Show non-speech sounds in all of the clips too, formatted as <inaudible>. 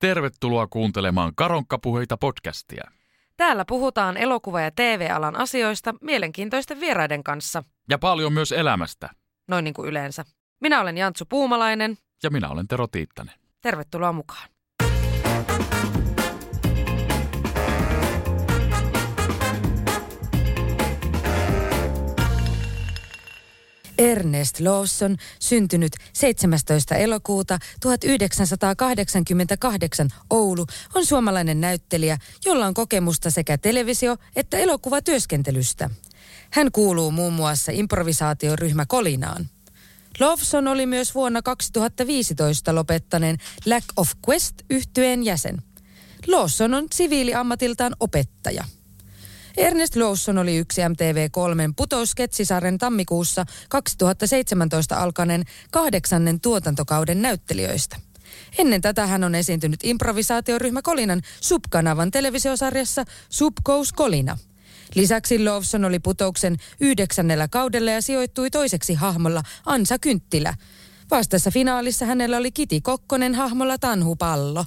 Tervetuloa kuuntelemaan Karonkkapuheita podcastia. Täällä puhutaan elokuva- ja TV-alan asioista mielenkiintoisten vieraiden kanssa. Ja paljon myös elämästä. Noin niin kuin yleensä. Minä olen Jantsu Puumalainen. Ja minä olen Tero Tiittanen. Tervetuloa mukaan. Ernest Lawson, syntynyt 17. elokuuta 1988 Oulu, on suomalainen näyttelijä, jolla on kokemusta sekä televisio- että elokuvatyöskentelystä. Hän kuuluu muun muassa improvisaatioryhmä Kolinaan. Lawson oli myös vuonna 2015 lopettaneen Lack of Quest yhtyeen jäsen. Lawson on siviiliammatiltaan opettaja. Ernest Lawson oli yksi MTV3 putousketsisarjan tammikuussa 2017 alkaneen kahdeksannen tuotantokauden näyttelijöistä. Ennen tätä hän on esiintynyt improvisaatioryhmä Kolinan subkanavan televisiosarjassa Subkous Kolina. Lisäksi Lawson oli putouksen yhdeksännellä kaudella ja sijoittui toiseksi hahmolla Ansa Kynttilä. Vastassa finaalissa hänellä oli Kiti Kokkonen hahmolla Tanhu Pallo.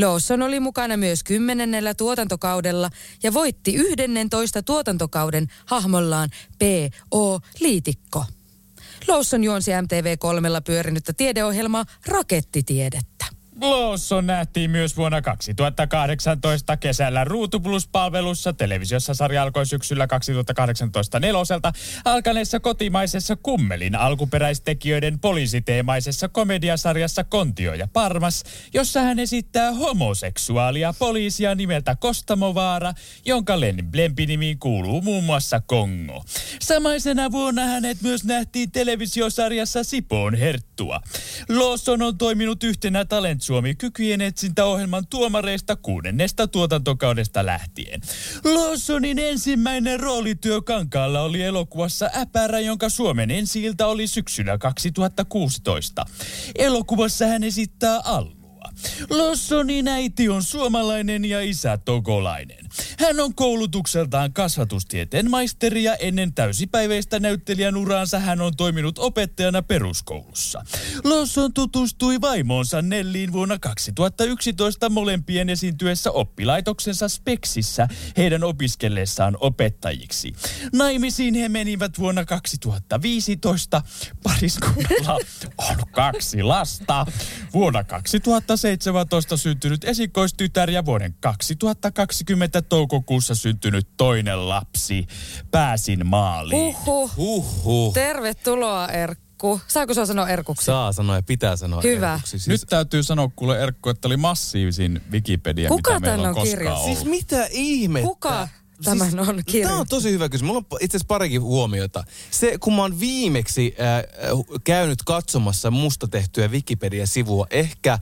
Lawson oli mukana myös kymmenennellä tuotantokaudella ja voitti yhdennentoista tuotantokauden hahmollaan P.O. Liitikko. Lawson juonsi MTV3 pyörinyttä tiedeohjelmaa Rakettitiedettä. Lawson nähtiin myös vuonna 2018 kesällä Ruutu Plus-palvelussa. Televisiossa sarja alkoi syksyllä 2018 neloselta alkaneessa kotimaisessa Kummelin alkuperäistekijöiden poliisiteemaisessa komediasarjassa Kontio ja Parmas, jossa hän esittää homoseksuaalia poliisia nimeltä Kostamovaara, jonka lempinimiin kuuluu muun muassa Kongo. Samaisena vuonna hänet myös nähtiin televisiosarjassa Sipoon Herttua. Lawson on toiminut yhtenä talent Suomi kykyjen etsintäohjelman tuomareista kuudennesta tuotantokaudesta lähtien. Lawsonin ensimmäinen roolityö Kankaalla oli elokuvassa Äpärä, jonka Suomen ensi oli syksyllä 2016. Elokuvassa hän esittää Allu. Lawsonin äiti on suomalainen ja isä togolainen. Hän on koulutukseltaan kasvatustieteen maisteri ja ennen täysipäiväistä näyttelijän uraansa hän on toiminut opettajana peruskoulussa. Lawson tutustui vaimoonsa Nelliin vuonna 2011 molempien esiintyessä oppilaitoksensa Speksissä heidän opiskellessaan opettajiksi. Naimisiin he menivät vuonna 2015. Pariskunnalla on kaksi lasta. Vuonna 2017 syntynyt esikoistytär ja vuoden 2020 toukokuussa syntynyt toinen lapsi. Pääsin maaliin. Uhu. Uhu. Tervetuloa Erkku. Saako saa sanoa Erkuksi? Saa sanoa ja pitää sanoa Hyvä. Erkuksi. Siis, Nyt täytyy sanoa kuule Erkku, että oli massiivisin Wikipedia, Kuka mitä meillä on on koskaan kirjoittanut? ollut. siis mitä ihmettä? Kuka tämän on Tämä on kirjoittanut? tosi hyvä kysymys. Mulla on itse asiassa parikin huomiota. Se, kun mä oon viimeksi äh, käynyt katsomassa musta tehtyä Wikipedia-sivua, ehkä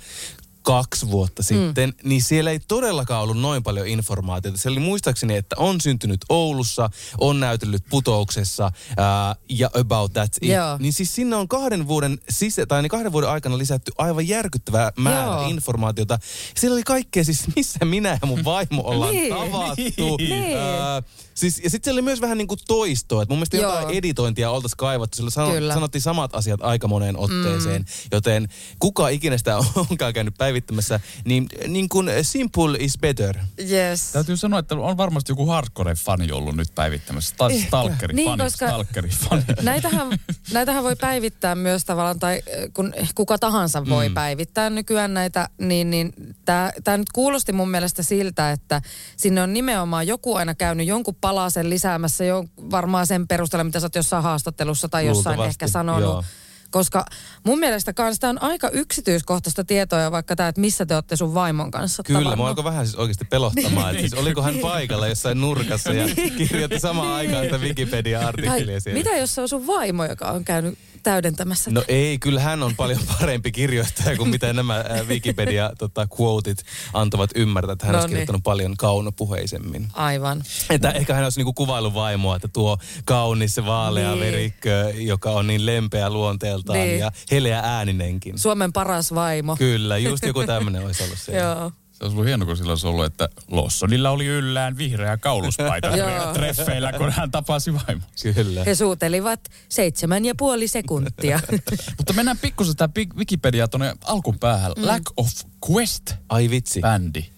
kaksi vuotta sitten, mm. niin siellä ei todellakaan ollut noin paljon informaatiota. Se oli muistaakseni, että on syntynyt Oulussa, on näytellyt putouksessa ää, ja about that it. Joo. Niin siis sinne on kahden vuoden, sisä, tai niin kahden vuoden aikana lisätty aivan järkyttävää määrä Joo. informaatiota. Siellä oli kaikkea siis, missä minä ja mun vaimo ollaan Niin. tavattu. Niin. Ää, siis, ja sitten siellä oli myös vähän niin kuin toistoa. Että mun mielestä Joo. jotain editointia oltaisiin kaivattu. Sillä sano, sanottiin samat asiat aika moneen otteeseen. Mm. Joten kuka ikinä sitä <laughs> onkaan käynyt päivittämässä, niin, niin kuin simple is better. Yes. Täytyy sanoa, että on varmasti joku hardcore-fani ollut nyt päivittämässä. Tai stalkeri, Niin, fani, koska- stalkeri, fani. <laughs> Näitähän, näitähän voi päivittää myös tavallaan, tai äh, kun kuka tahansa voi mm. päivittää nykyään näitä, niin, niin tämä nyt kuulosti mun mielestä siltä, että sinne on nimenomaan joku aina käynyt jonkun palasen lisäämässä jo varmaan sen perusteella, mitä sä oot jossain haastattelussa tai jossain Luultavasti, ehkä sanonut. joo. Koska mun mielestä kanssa tämä on aika yksityiskohtaista tietoa, vaikka tämä, että missä te olette sun vaimon kanssa Kyllä, tavannut. mua alkoi vähän siis oikeasti pelottamaan. että siis oliko hän paikalla jossain nurkassa ja kirjoitti samaan aikaan sitä tai Wikipedia-artikkelia siellä. mitä jos se on sun vaimo, joka on käynyt täydentämässä. No ei, kyllä hän on paljon <laughs> parempi kirjoittaja kuin mitä nämä äh, Wikipedia tota, quotit antavat ymmärtää, että hän No olisi niin. kirjoittanut paljon kaunopuheisemmin. Aivan. Että ehkä hän olisi niinku kuvailu vaimoa, että tuo kaunis vaalea Niin. verikkö, joka on niin lempeä luonteeltaan Niin. ja heleä ääninenkin. Suomen paras vaimo. Kyllä, just joku tämmöinen olisi ollut se. <laughs> Joo. Se olisi ollut hieno, kun sillä olisi ollut, että Lawsonilla oli yllään vihreä kauluspaita <laughs> treffeillä, kun hän tapasi vaimo. Kyllä. He suutelivat seitsemän ja puoli sekuntia. <laughs> Mutta mennään pikkusen tämä Wikipedia tuonne alkupäähän. Mm. Lack of Quest-bändi. Ai vitsi.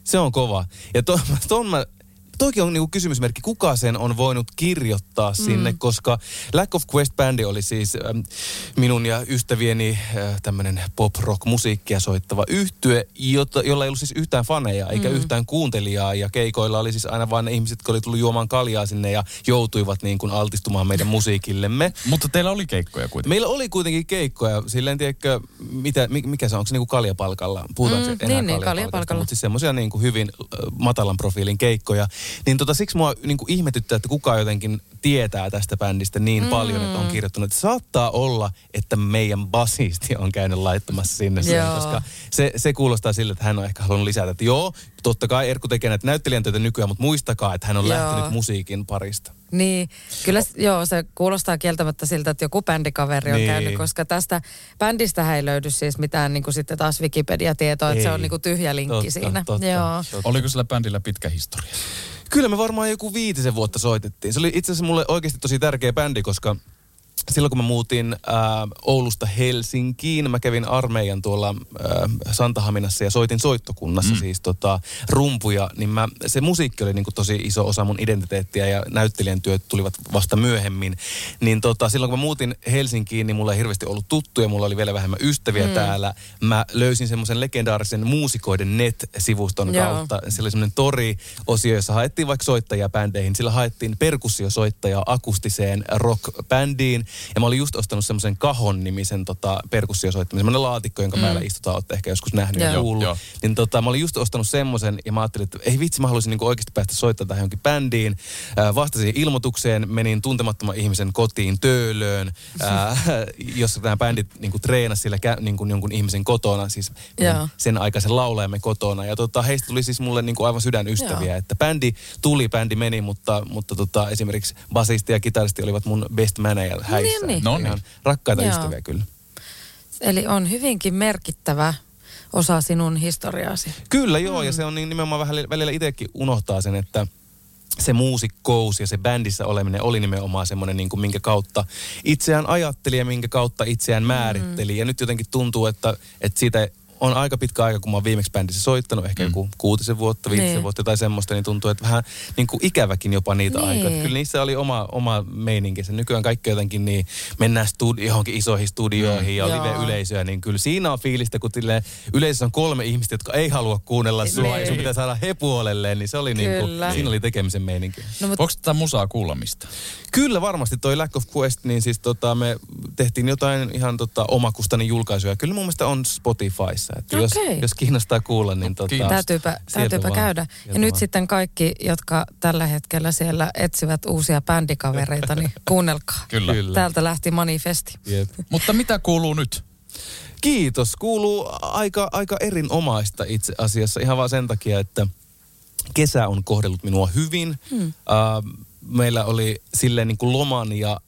Se on kova. Ja to, ton mä, toikin on niinku kysymysmerkki, kuka sen on voinut kirjoittaa sinne, koska Lack of Quest-bändi oli siis äm, minun ja ystävieni äh, tämmöinen pop-rock-musiikkia soittava yhtye, jota, jolla ei ollut siis yhtään faneja eikä yhtään kuuntelijaa. Ja keikoilla oli siis aina vain ne ihmiset, jotka oli tullut juomaan kaljaa sinne ja joutuivat niin kuin altistumaan meidän <laughs> musiikillemme. Mutta teillä oli keikkoja kuitenkin. Meillä oli kuitenkin keikkoja, silleen tiedätkö, mitä, mi- mikä se on, onko se niinku kaljapalkalla? Puhutaanko Mm, se enää niin, niin, kaljapalkasta? kaljapalkalla. Mutta siis semmoisia niinku hyvin äh, matalan profiilin keikkoja. Niin tota, siksi mua niinku ihmetyttää, että kuka jotenkin tietää tästä bändistä niin mm. paljon, että on kirjoittanut. Että saattaa olla, että meidän basisti on käynyt laittamassa sinne sen, koska se, se kuulostaa siltä, että hän on ehkä halunnut lisätä, että joo, totta kai Erkku tekee näitä näyttelijän töitä nykyään, mutta muistakaa, että hän on Joo. lähtenyt musiikin parista. Niin, kyllä joo, se kuulostaa kieltämättä siltä, että joku bändikaveri on Niin. käynyt, koska tästä bändistä ei löydy siis mitään niin kuin sitten taas Wikipedia-tietoa, että se on niin kuin tyhjä linkki Totta, siinä. totta. Joo. Oliko sillä bändillä pitkä historia? Kyllä me varmaan joku viitisen vuotta soitettiin. Se oli itse asiassa mulle oikeasti tosi tärkeä bändi, koska silloin kun mä muutin äh, Oulusta Helsinkiin, mä kävin armeijan tuolla äh, Santahaminassa ja soitin soittokunnassa mm. siis tota, rumpuja, niin mä, se musiikki oli niinku tosi iso osa mun identiteettiä ja näyttelijän työt tulivat vasta myöhemmin. Niin tota, silloin kun mä muutin Helsinkiin, niin mulla ei hirveästi ollut tuttuja, mulla oli vielä vähemmän ystäviä mm. täällä. Mä löysin semmoisen legendaarisen muusikoiden net-sivuston Joo. kautta. Siellä oli semmoinen tori-osio, jossa haettiin vaikka soittajia bändeihin. Sillä haettiin perkussiosoittajaa akustiseen rock-bändiin. Ja mä olin just ostanut semmoisen Kahon-nimisen tota, perkussiosoittimen, semmoinen laatikko, jonka mm. päällä istutaan, olette ehkä joskus nähnyt ja Joo. kuullut. Joo. Niin tota, mä olin just ostanut semmoisen ja mä ajattelin, että ei vitsi, mä haluaisin niinku oikeasti päästä soittamaan tähän johonkin bändiin. Äh, vastasin ilmoitukseen, menin tuntemattoman ihmisen kotiin Töölöön, äh, <laughs> jossa tämä bändi niinku treenasi siellä kä- niinku jonkun ihmisen kotona, siis Joo. sen aikaisen laulajamme kotona. Ja tota, heistä tuli siis mulle niinku aivan sydänystäviä, Joo. että bändi tuli, bändi meni, mutta, mutta tota, esimerkiksi basisti ja kitaristi olivat mun best manager häissä. niin. No Ihan niin. Rakkaita Joo. ystäviä kyllä. Eli on hyvinkin merkittävä osa sinun historiaasi. Kyllä joo, mm. ja se on niin nimenomaan vähän välillä itsekin unohtaa sen, että se muusikkous ja se bändissä oleminen oli nimenomaan semmoinen, niin kuin minkä kautta itseään ajatteli ja minkä kautta itseään määritteli. Ja nyt jotenkin tuntuu, että, että siitä on aika pitkä aika, kun mä oon viimeksi bändissä soittanut, ehkä mm. joku kuutisen vuotta, viitisen Niin. vuotta tai semmoista, niin tuntuu, että vähän niin kuin ikäväkin jopa niitä Niin. aikoja. Että Kyllä niissä oli oma, oma meininkinsä. Nykyään kaikki jotenkin niin, mennään studi- johonkin isoihin studioihin ja Joo. live-yleisöä, niin kyllä siinä on fiilistä, kun yleisössä on kolme ihmistä, jotka ei halua kuunnella sua ja sun Niin. pitää saada he puolelleen, niin se oli niin kuin, siinä oli tekemisen meininki. No, mut, Voiko tätä musaa kuulla mistä? Kyllä varmasti toi Lack of Quest, niin siis tota, me tehtiin jotain ihan tota, omakustainen julkaisuja. Kyllä mun mielestä on Spotifyssa. Että jos, Okei. jos kiinnostaa kuulla, niin tota, Kiinnostaa. täytyypä, täytyypä vaan, käydä. Ja nyt vaan. sitten kaikki, jotka tällä hetkellä siellä etsivät uusia bändikavereita, niin <laughs> kuunnelkaa. Kyllä. Kyllä. Täältä lähti manifesti. Jep. <laughs> Mutta mitä kuuluu nyt? Kiitos. Kuuluu aika, aika erinomaista itse asiassa. Ihan vaan sen takia, että kesä on kohdellut minua hyvin. Hmm. Uh, meillä oli silleen niin kuin loman ja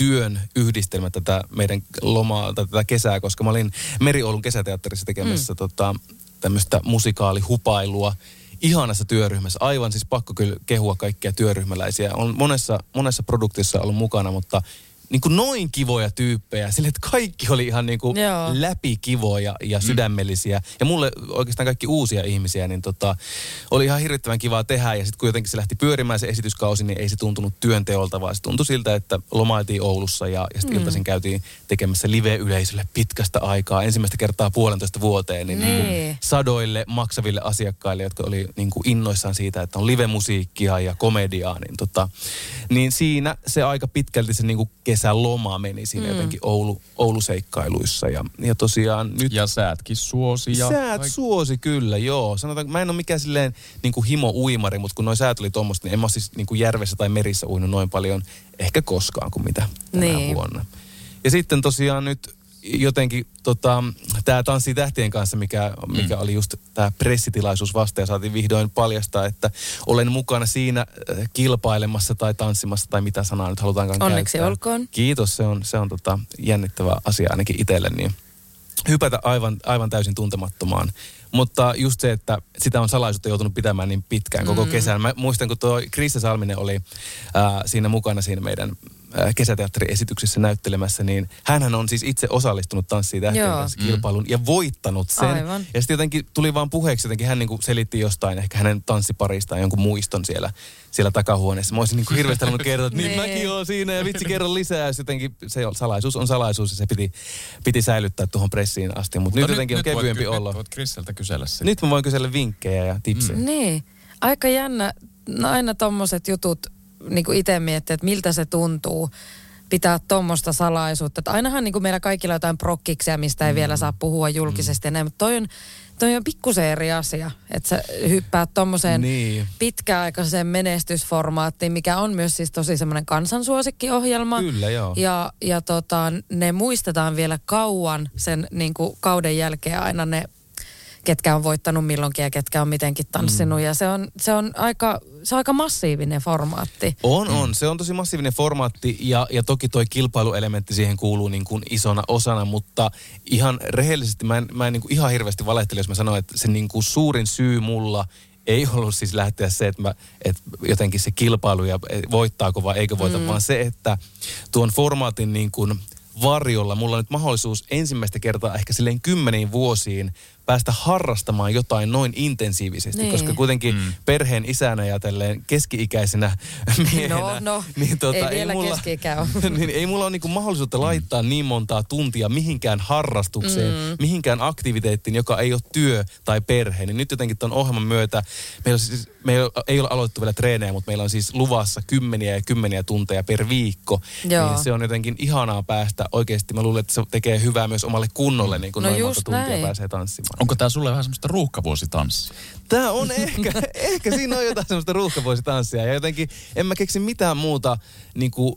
työn yhdistelmä tätä meidän lomaa, tai tätä kesää, koska mä olin Meri-Oulun kesäteatterissa tekemässä hmm. tota, tämmöistä musikaalihupailua ihanassa työryhmässä. Aivan siis pakko kyllä kehua kaikkia työryhmäläisiä. On monessa, monessa produktissa ollut mukana, mutta niin kuin noin kivoja tyyppejä. Sille, että kaikki oli ihan niin kuin Joo. läpikivoja ja sydämellisiä. Ja mulle oikeastaan kaikki uusia ihmisiä, niin tota, oli ihan hirvittävän kivaa tehdä. Ja sitten kun jotenkin se lähti pyörimään se esityskausi, niin ei se tuntunut työnteolta, vaan se tuntui siltä, että lomailtiin Oulussa ja, ja sitten mm. iltaisin käytiin tekemässä live-yleisölle pitkästä aikaa. Ensimmäistä kertaa puolentoista vuoteen, niin, niin. Niin. Niin sadoille maksaville asiakkaille, jotka oli niin kuin innoissaan siitä, että on live-musiikkia ja komediaa, niin, tota, niin siinä se aika pitkälti se niin kuin kesäloma meni siinä mm. jotenkin Oulu, Ouluseikkailuissa. Ja, ja tosiaan nyt... Ja säätkin suosi. Ja Säät suosi kyllä, joo. Sanotaan, mä en ole mikään silleen niin kuin himo-uimari, mutta kun noin säät oli tuommoista, niin en mä siis niin kuin järvessä tai merissä uinut noin paljon ehkä koskaan kuin mitä tänä Niin. vuonna. Ja sitten tosiaan nyt jotenkin tota, tämä Tanssi tähtien kanssa, mikä, mikä Mm. oli just tämä pressitilaisuus vasta ja saatiin vihdoin paljastaa, että olen mukana siinä äh, kilpailemassa tai tanssimassa tai mitä sanaa nyt halutaankaan Onneksi käyttää. olkoon. Kiitos, se on, se on tota, jännittävä asia ainakin itselle, niin hypätä aivan, aivan täysin tuntemattomaan. Mutta just se, että sitä on salaisuutta joutunut pitämään niin pitkään koko Mm. kesän. Mä muistan, kun tuo Krista Salminen oli ää, siinä mukana siinä meidän ää, kesäteatteriesityksessä näyttelemässä, niin hänhän on siis itse osallistunut Tanssii tähtien Joo. kanssa kilpailuun ja voittanut sen. Aivan. Ja sitten jotenkin tuli vaan puheeksi, jotenkin hän niinku selitti jostain, ehkä hänen tanssiparistaan jonkun muiston siellä, siellä takahuoneessa. Mä olisin niinku hirveästi halunnut kertoa, että niin <laughs> Nee. mäkin oon siinä ja vitsi kerro lisää. Ja jotenkin se on, salaisuus on salaisuus ja se piti, piti säilyttää tuohon pressiin asti. Mutta nyt jotenkin on kevyempi voit, olo. Nyt voit Krisseltä kysellä sitä. Nyt mä voin kysellä vinkkejä ja tipsejä. Mm. Niin. Aika jännä. No aina tommoset jutut, niin kuin itse miettii, että miltä se tuntuu pitää tuommoista salaisuutta. Että ainahan niin kuin meillä kaikilla on jotain prokkiksia, mistä ei mm. vielä saa puhua julkisesti mm. enää, mutta toi on, toi on pikkusen eri asia, että sä hyppäät tuommoiseen Niin. pitkäaikaiseen menestysformaattiin, mikä on myös siis tosi semmoinen kansansuosikkiohjelma. Kyllä, joo. Ja, ja tota, ne muistetaan vielä kauan sen niin kuin kauden jälkeen aina ne ketkä on voittanut milloinkin ja ketkä on mitenkin tanssinut. Mm. Ja se on, se on aika, se on aika massiivinen formaatti. On, on. Se on tosi massiivinen formaatti ja, ja toki toi kilpailuelementti siihen kuuluu niin kuin isona osana, mutta ihan rehellisesti mä en, mä en niin kuin ihan hirveästi valehtele, jos mä sanon, että se niin kuin suurin syy mulla ei ollut siis lähteä se, että, mä, että jotenkin se kilpailu ja voittaako vai eikö voita, mm. vaan se, että tuon formaatin niin kuin varjolla mulla on nyt mahdollisuus ensimmäistä kertaa ehkä silleen kymmeniin vuosiin päästä harrastamaan jotain noin intensiivisesti, Niin. koska kuitenkin mm. perheen isänä ja tälleen keski-ikäisenä <laughs> miehenä, No, no, niin tota, ei vielä mulla, ole. <laughs> niin ei mulla ole niinku mahdollisuutta laittaa niin montaa tuntia mihinkään harrastukseen, mm. mihinkään aktiviteettiin, joka ei ole työ tai perhe. Niin nyt jotenkin tuon ohjelman myötä, meillä, siis, meillä ei ole aloitettu vielä treenejä, mutta meillä on siis luvassa kymmeniä ja kymmeniä tunteja per viikko. Joo. Niin se on jotenkin ihanaa päästä oikeasti. Mä luulen, että se tekee hyvää myös omalle kunnolle, niin kun No noin monta tuntia näin. pääsee tanssimaan. Onko tää sulle vähän semmoista ruuhkavuositanssia? Tämä on ehkä, <laughs> ehkä siinä on jotain semmoista ruuhkavuositanssia. Ja jotenkin en mä keksi mitään muuta niin kuin,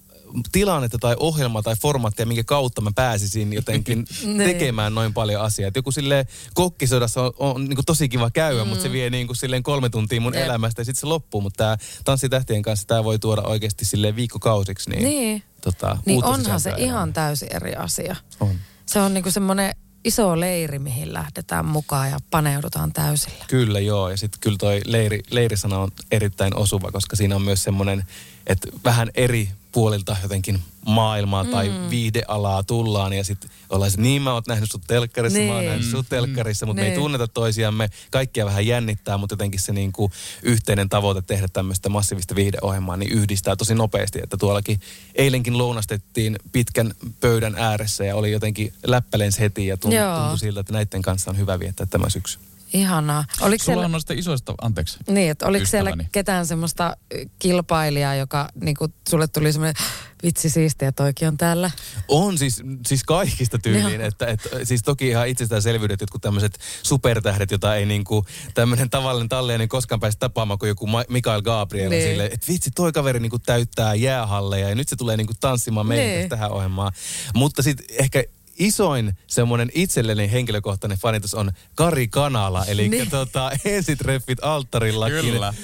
tilannetta tai ohjelmaa tai formaattia, minkä kautta mä pääsisin jotenkin <laughs> Niin. tekemään noin paljon asiaa. Et joku sille kokkisodassa on, on niin kuin tosi kiva käydä, mm. mutta se vie niin kuin silleen kolme tuntia mun Jep. elämästä ja sitten se loppuu. Mutta tämä Tanssitähtien kanssa tämä voi tuoda oikeasti silleen viikkokausiksi. Niin, Niin. Tota, Niin onhan se ihan täysin eri asia. On. Se on niinku semmoinen iso leiri, mihin lähdetään mukaan ja paneudutaan täysillä. Kyllä joo, ja sitten kyllä toi leiri, leirisana on erittäin osuva, koska siinä on myös semmoinen, että vähän eri puolilta jotenkin maailmaa tai Mm. viihdealaa tullaan ja sitten ollaan se, niin mä oon nähnyt sut telkkarissa, mä oon Niin. nähnyt sut telkkarissa, mutta me ei Niin. tunneta toisiamme, kaikkia vähän jännittää, mutta jotenkin se niinku yhteinen tavoite tehdä tämmöistä massiivista viihdeohjelmaa niin yhdistää tosi nopeasti, että tuollakin eilenkin lounastettiin pitkän pöydän ääressä ja oli jotenkin läppälens heti ja tuntui, tuntui siltä, että näiden kanssa on hyvä viettää tämä syksy. Ihanaa. Oliko Sulla siellä, on noista isoista, anteeksi. niin, että oliko siellä ystäväni. ketään semmoista kilpailijaa, joka niinku, sulle tuli semmoinen vitsi siistiä, toikin on täällä? On siis, siis kaikista tyyliin, Joo. että, että siis toki ihan itsestäänselvyydet, jotkut tämmöiset supertähdet, jota ei niinku tämmöinen tavallinen talleinen koskaan pääse tapaamaan kuin joku Mikael Gabriel Niin. niin. sille, että vitsi toi kaveri niinku täyttää jäähalleja ja nyt se tulee niinku tanssimaan meidän Niin. niin. tähän ohjelmaan. Mutta sitten ehkä isoin semmoinen itselleni henkilökohtainen fanitus on Kari Kanala, eli Niin. niin. tota, ensitreffit alttarillakin. Kyllä. Äh,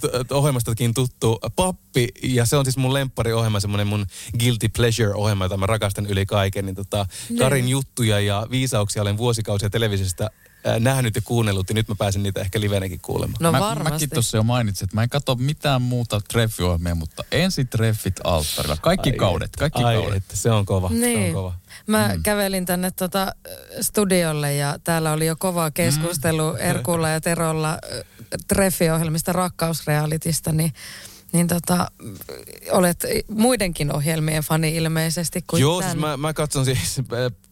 t- t- ohjelmastakin tuttu pappi, ja se on siis mun lemppariohjelma, semmoinen mun guilty pleasure-ohjelma, jota mä rakastan yli kaiken. Niin tota, Karin juttuja ja viisauksia olen vuosikausia televisiosta nähnyt ja kuunnellut, ja nyt mä pääsen niitä ehkä livenäkin kuulemaan. No mä, varmasti. Mäkin tuossa jo mainitsin, että mä en katso mitään muuta treffiohjelmia, mutta ensi treffit alttarilla. Kaikki Ai kaudet, että, kaikki ai kaudet. Että, se on kova, se on Niin. kova. Mä mm. kävelin tänne tota studiolle ja täällä oli jo kova keskustelu mm. Erkulla ja Terolla ö, treffiohjelmista rakkausrealitista, niin, niin tota, olet muidenkin ohjelmien fani ilmeisesti kuin Joo, tän. siis mä, mä katson siis äh,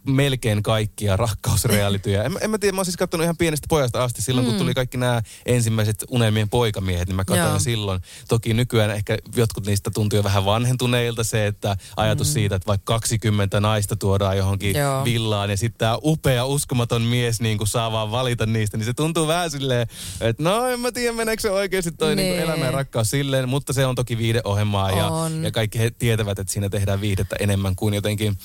melkein kaikkia rakkausrealityjä. En, en mä tiedä, mä oon siis katsonut ihan pienestä pojasta asti. Silloin kun tuli kaikki nämä ensimmäiset unelmien poikamiehet, niin mä katsoin Joo. jo silloin. Toki nykyään ehkä jotkut niistä tuntuu jo vähän vanhentuneilta se, että ajatus mm. siitä, että vaikka 20 naista tuodaan johonkin Joo. villaan ja sitten tämä upea, uskomaton mies niin kuin saa vaan valita niistä, niin se tuntuu vähän silleen, että no en mä tiedä meneekö se oikeasti toi. Nee. Niin elämä ja rakkaus silleen, mutta se on toki viideohjelmaa ja, On. ja kaikki he tietävät, että siinä tehdään viihdettä enemmän kuin jotenkin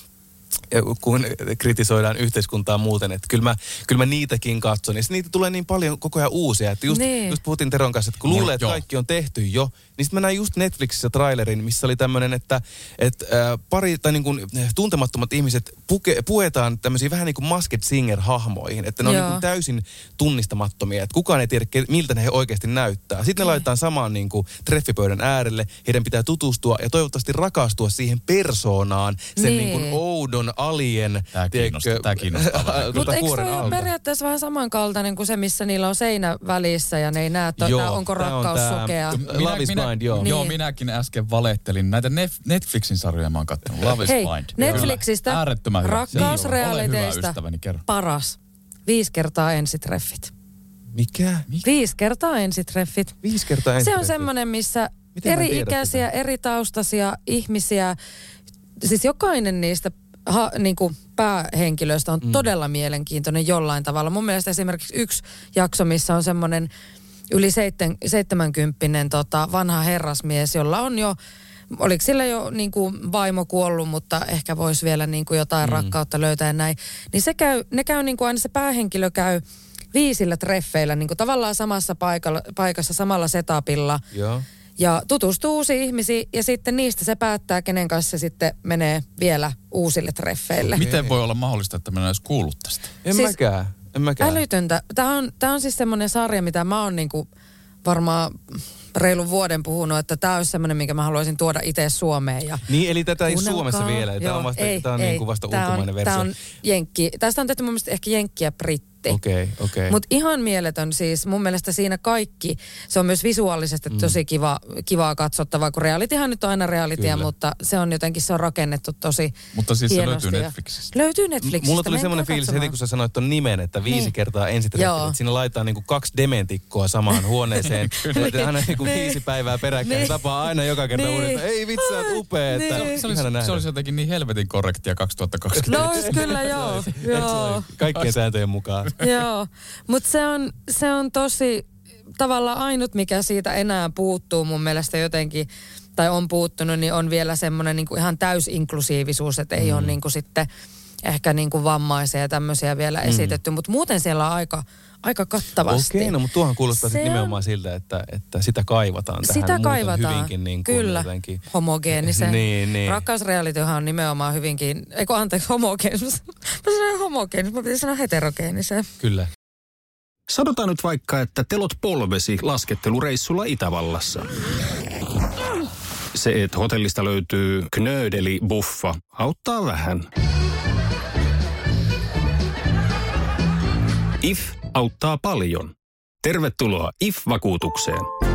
kun kritisoidaan yhteiskuntaa muuten, että kyllä mä, kyllä mä niitäkin katson. Ja niitä tulee niin paljon koko ajan uusia, että just, Niin. just puhuttiin Teron kanssa, että kun luulee, että kaikki on tehty jo, niin sitten mä näin just Netflixissä trailerin, missä oli tämmöinen, että, että äh, pari tai niin kuin tuntemattomat ihmiset puke, puetaan tämmöisiin vähän niin kuin Masked Singer-hahmoihin, että ne on niin kuin täysin tunnistamattomia, että kukaan ei tiedä, miltä ne he oikeasti näyttää. Sitten ne laitetaan samaan niin kuin treffipöydän äärelle, heidän pitää tutustua ja toivottavasti rakastua siihen persoonaan, sen Niin. niin kuin oudon alien, Tää kiinnostaa, tää kiinnostaa tuota <laughs> Mutta eikö ole alta. periaatteessa vähän samankaltainen kuin se, missä niillä on seinä välissä ja ne ei näe, että Joo, onko on rakkaus tää- sokea. Love is Blind, joo. Niin. Joo, minäkin äsken valettelin. Näitä Nef- Netflixin sarjoja mä oon kattonut. Love is Hei, Blind. Netflixistä. Äärettömän rakkausrealiteista paras. Viisi kertaa ensitreffit. Mikä? Viisi kertaa ensitreffit. Viisi kertaa Se on ensitreffit. semmoinen, missä Miten en tiedä eri-ikäisiä, eri taustaisia ihmisiä, siis jokainen niistä ha, niin kuin päähenkilöistä on mm. todella mielenkiintoinen jollain tavalla. Mun mielestä esimerkiksi yksi jakso, missä on semmoinen yli seitten, 70 tota, vanha herrasmies, jolla on jo, oliko sillä jo niin kuin vaimo kuollut, mutta ehkä voisi vielä niin kuin jotain mm. rakkautta löytää ja näin. Niin se käy, ne käy niin kuin aina se päähenkilö käy viisillä treffeillä, niin kuin tavallaan samassa paikalla, paikassa, samalla setupilla Joo. Ja tutustuu uusiin ihmisiin ja sitten niistä se päättää, kenen kanssa se sitten menee vielä uusille treffeille. Miten voi olla mahdollista, että mä en edes kuullut tästä? En Siis- mäkään. En mäkään. Älytöntä. Tämä on, tämä on siis semmoinen sarja, mitä mä oon niinku varmaan reilun vuoden puhunut, että tämä olisi semmoinen, minkä mä haluaisin tuoda itse Suomeen. Ja Niin, eli tätä ei. Suomessa vielä. Tämä on vasta, ei, tämä on ei. niin kuin vasta ulkomainen on, versio. Tämä on jenkki. Tästä on tehty mun mielestä ehkä jenkki ja britti. Okei, okay, okei. Okay. Mutta ihan mieletön siis. Mun mielestä siinä kaikki, se on myös visuaalisesti Mm. tosi kiva, kivaa katsottavaa, kun realityhan nyt on aina realitya, Kyllä. mutta se on jotenkin, se on rakennettu tosi Mutta siis se löytyy ja- Netflixistä. Löytyy Netflixistä. Mulla tuli semmoinen fiilis heti, kun sä sanoit ton nimen, että viisi Niin. kertaa ensitreffit. Joo. Että siinä laitetaan niinku kaksi dementikkoa samaan <laughs> huoneeseen. Kyllä. Aina niinku Niin. viisi päivää peräkkäin. Niin. Tapaa aina joka kerta Niin. uudestaan. Ei vitsi, sä oot upea. Että Niin. Se olisi, se olisi jotenkin niin helvetin korrektia <laughs> 2020. No olisi kyllä joo. joo. Kaikkien sääntöjen mukaan. <laughs> Joo, mutta se on, se on tosi tavallaan ainut, mikä siitä enää puuttuu mun mielestä jotenkin, tai on puuttunut, niin on vielä semmoinen niin ihan täysinklusiivisuus, että ei mm. ole niin kuin sitten ehkä niin kuin vammaisia ja tämmöisiä vielä mm. esitetty, mutta muuten siellä on aika, aika kattavasti. Okei, no mutta tuohan kuulostaa Se sit on- nimenomaan siltä, että, että sitä kaivataan tähän. Sitä muuten kaivataan, Hyvinkin niin kuin kyllä, jotenkin. homogeenisen. <laughs> Niin, niin. Rakkausrealityhan on nimenomaan hyvinkin, eikö anteeksi, homogeenisen. <laughs> Mä sanoin homogeenisen, mä pitäisi sanoa heterogeenisen. Kyllä. Sanotaan nyt vaikka, että telot polvesi laskettelureissulla Itävallassa. Se, että hotellista löytyy knöydeli buffa, auttaa vähän. IF auttaa paljon. Tervetuloa IF-vakuutukseen.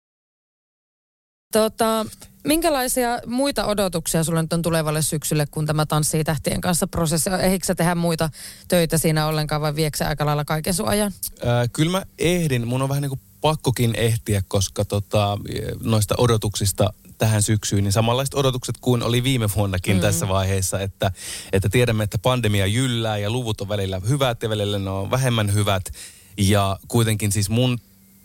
Tota, minkälaisia muita odotuksia sulla nyt on tulevalle syksylle, kun tämä Tanssii tähtien kanssa prosessi? Ehdikö sä tehdä muita töitä siinä ollenkaan vai viekö aika lailla kaiken sun ajan? Äh, kyllä mä ehdin. Mun on vähän niin kuin pakkokin ehtiä, koska tota, noista odotuksista tähän syksyyn, niin samanlaiset odotukset kuin oli viime vuonnakin mm. tässä vaiheessa, että, että tiedämme, että pandemia jyllää ja luvut on välillä hyvät ja välillä ne on vähemmän hyvät. Ja kuitenkin siis mun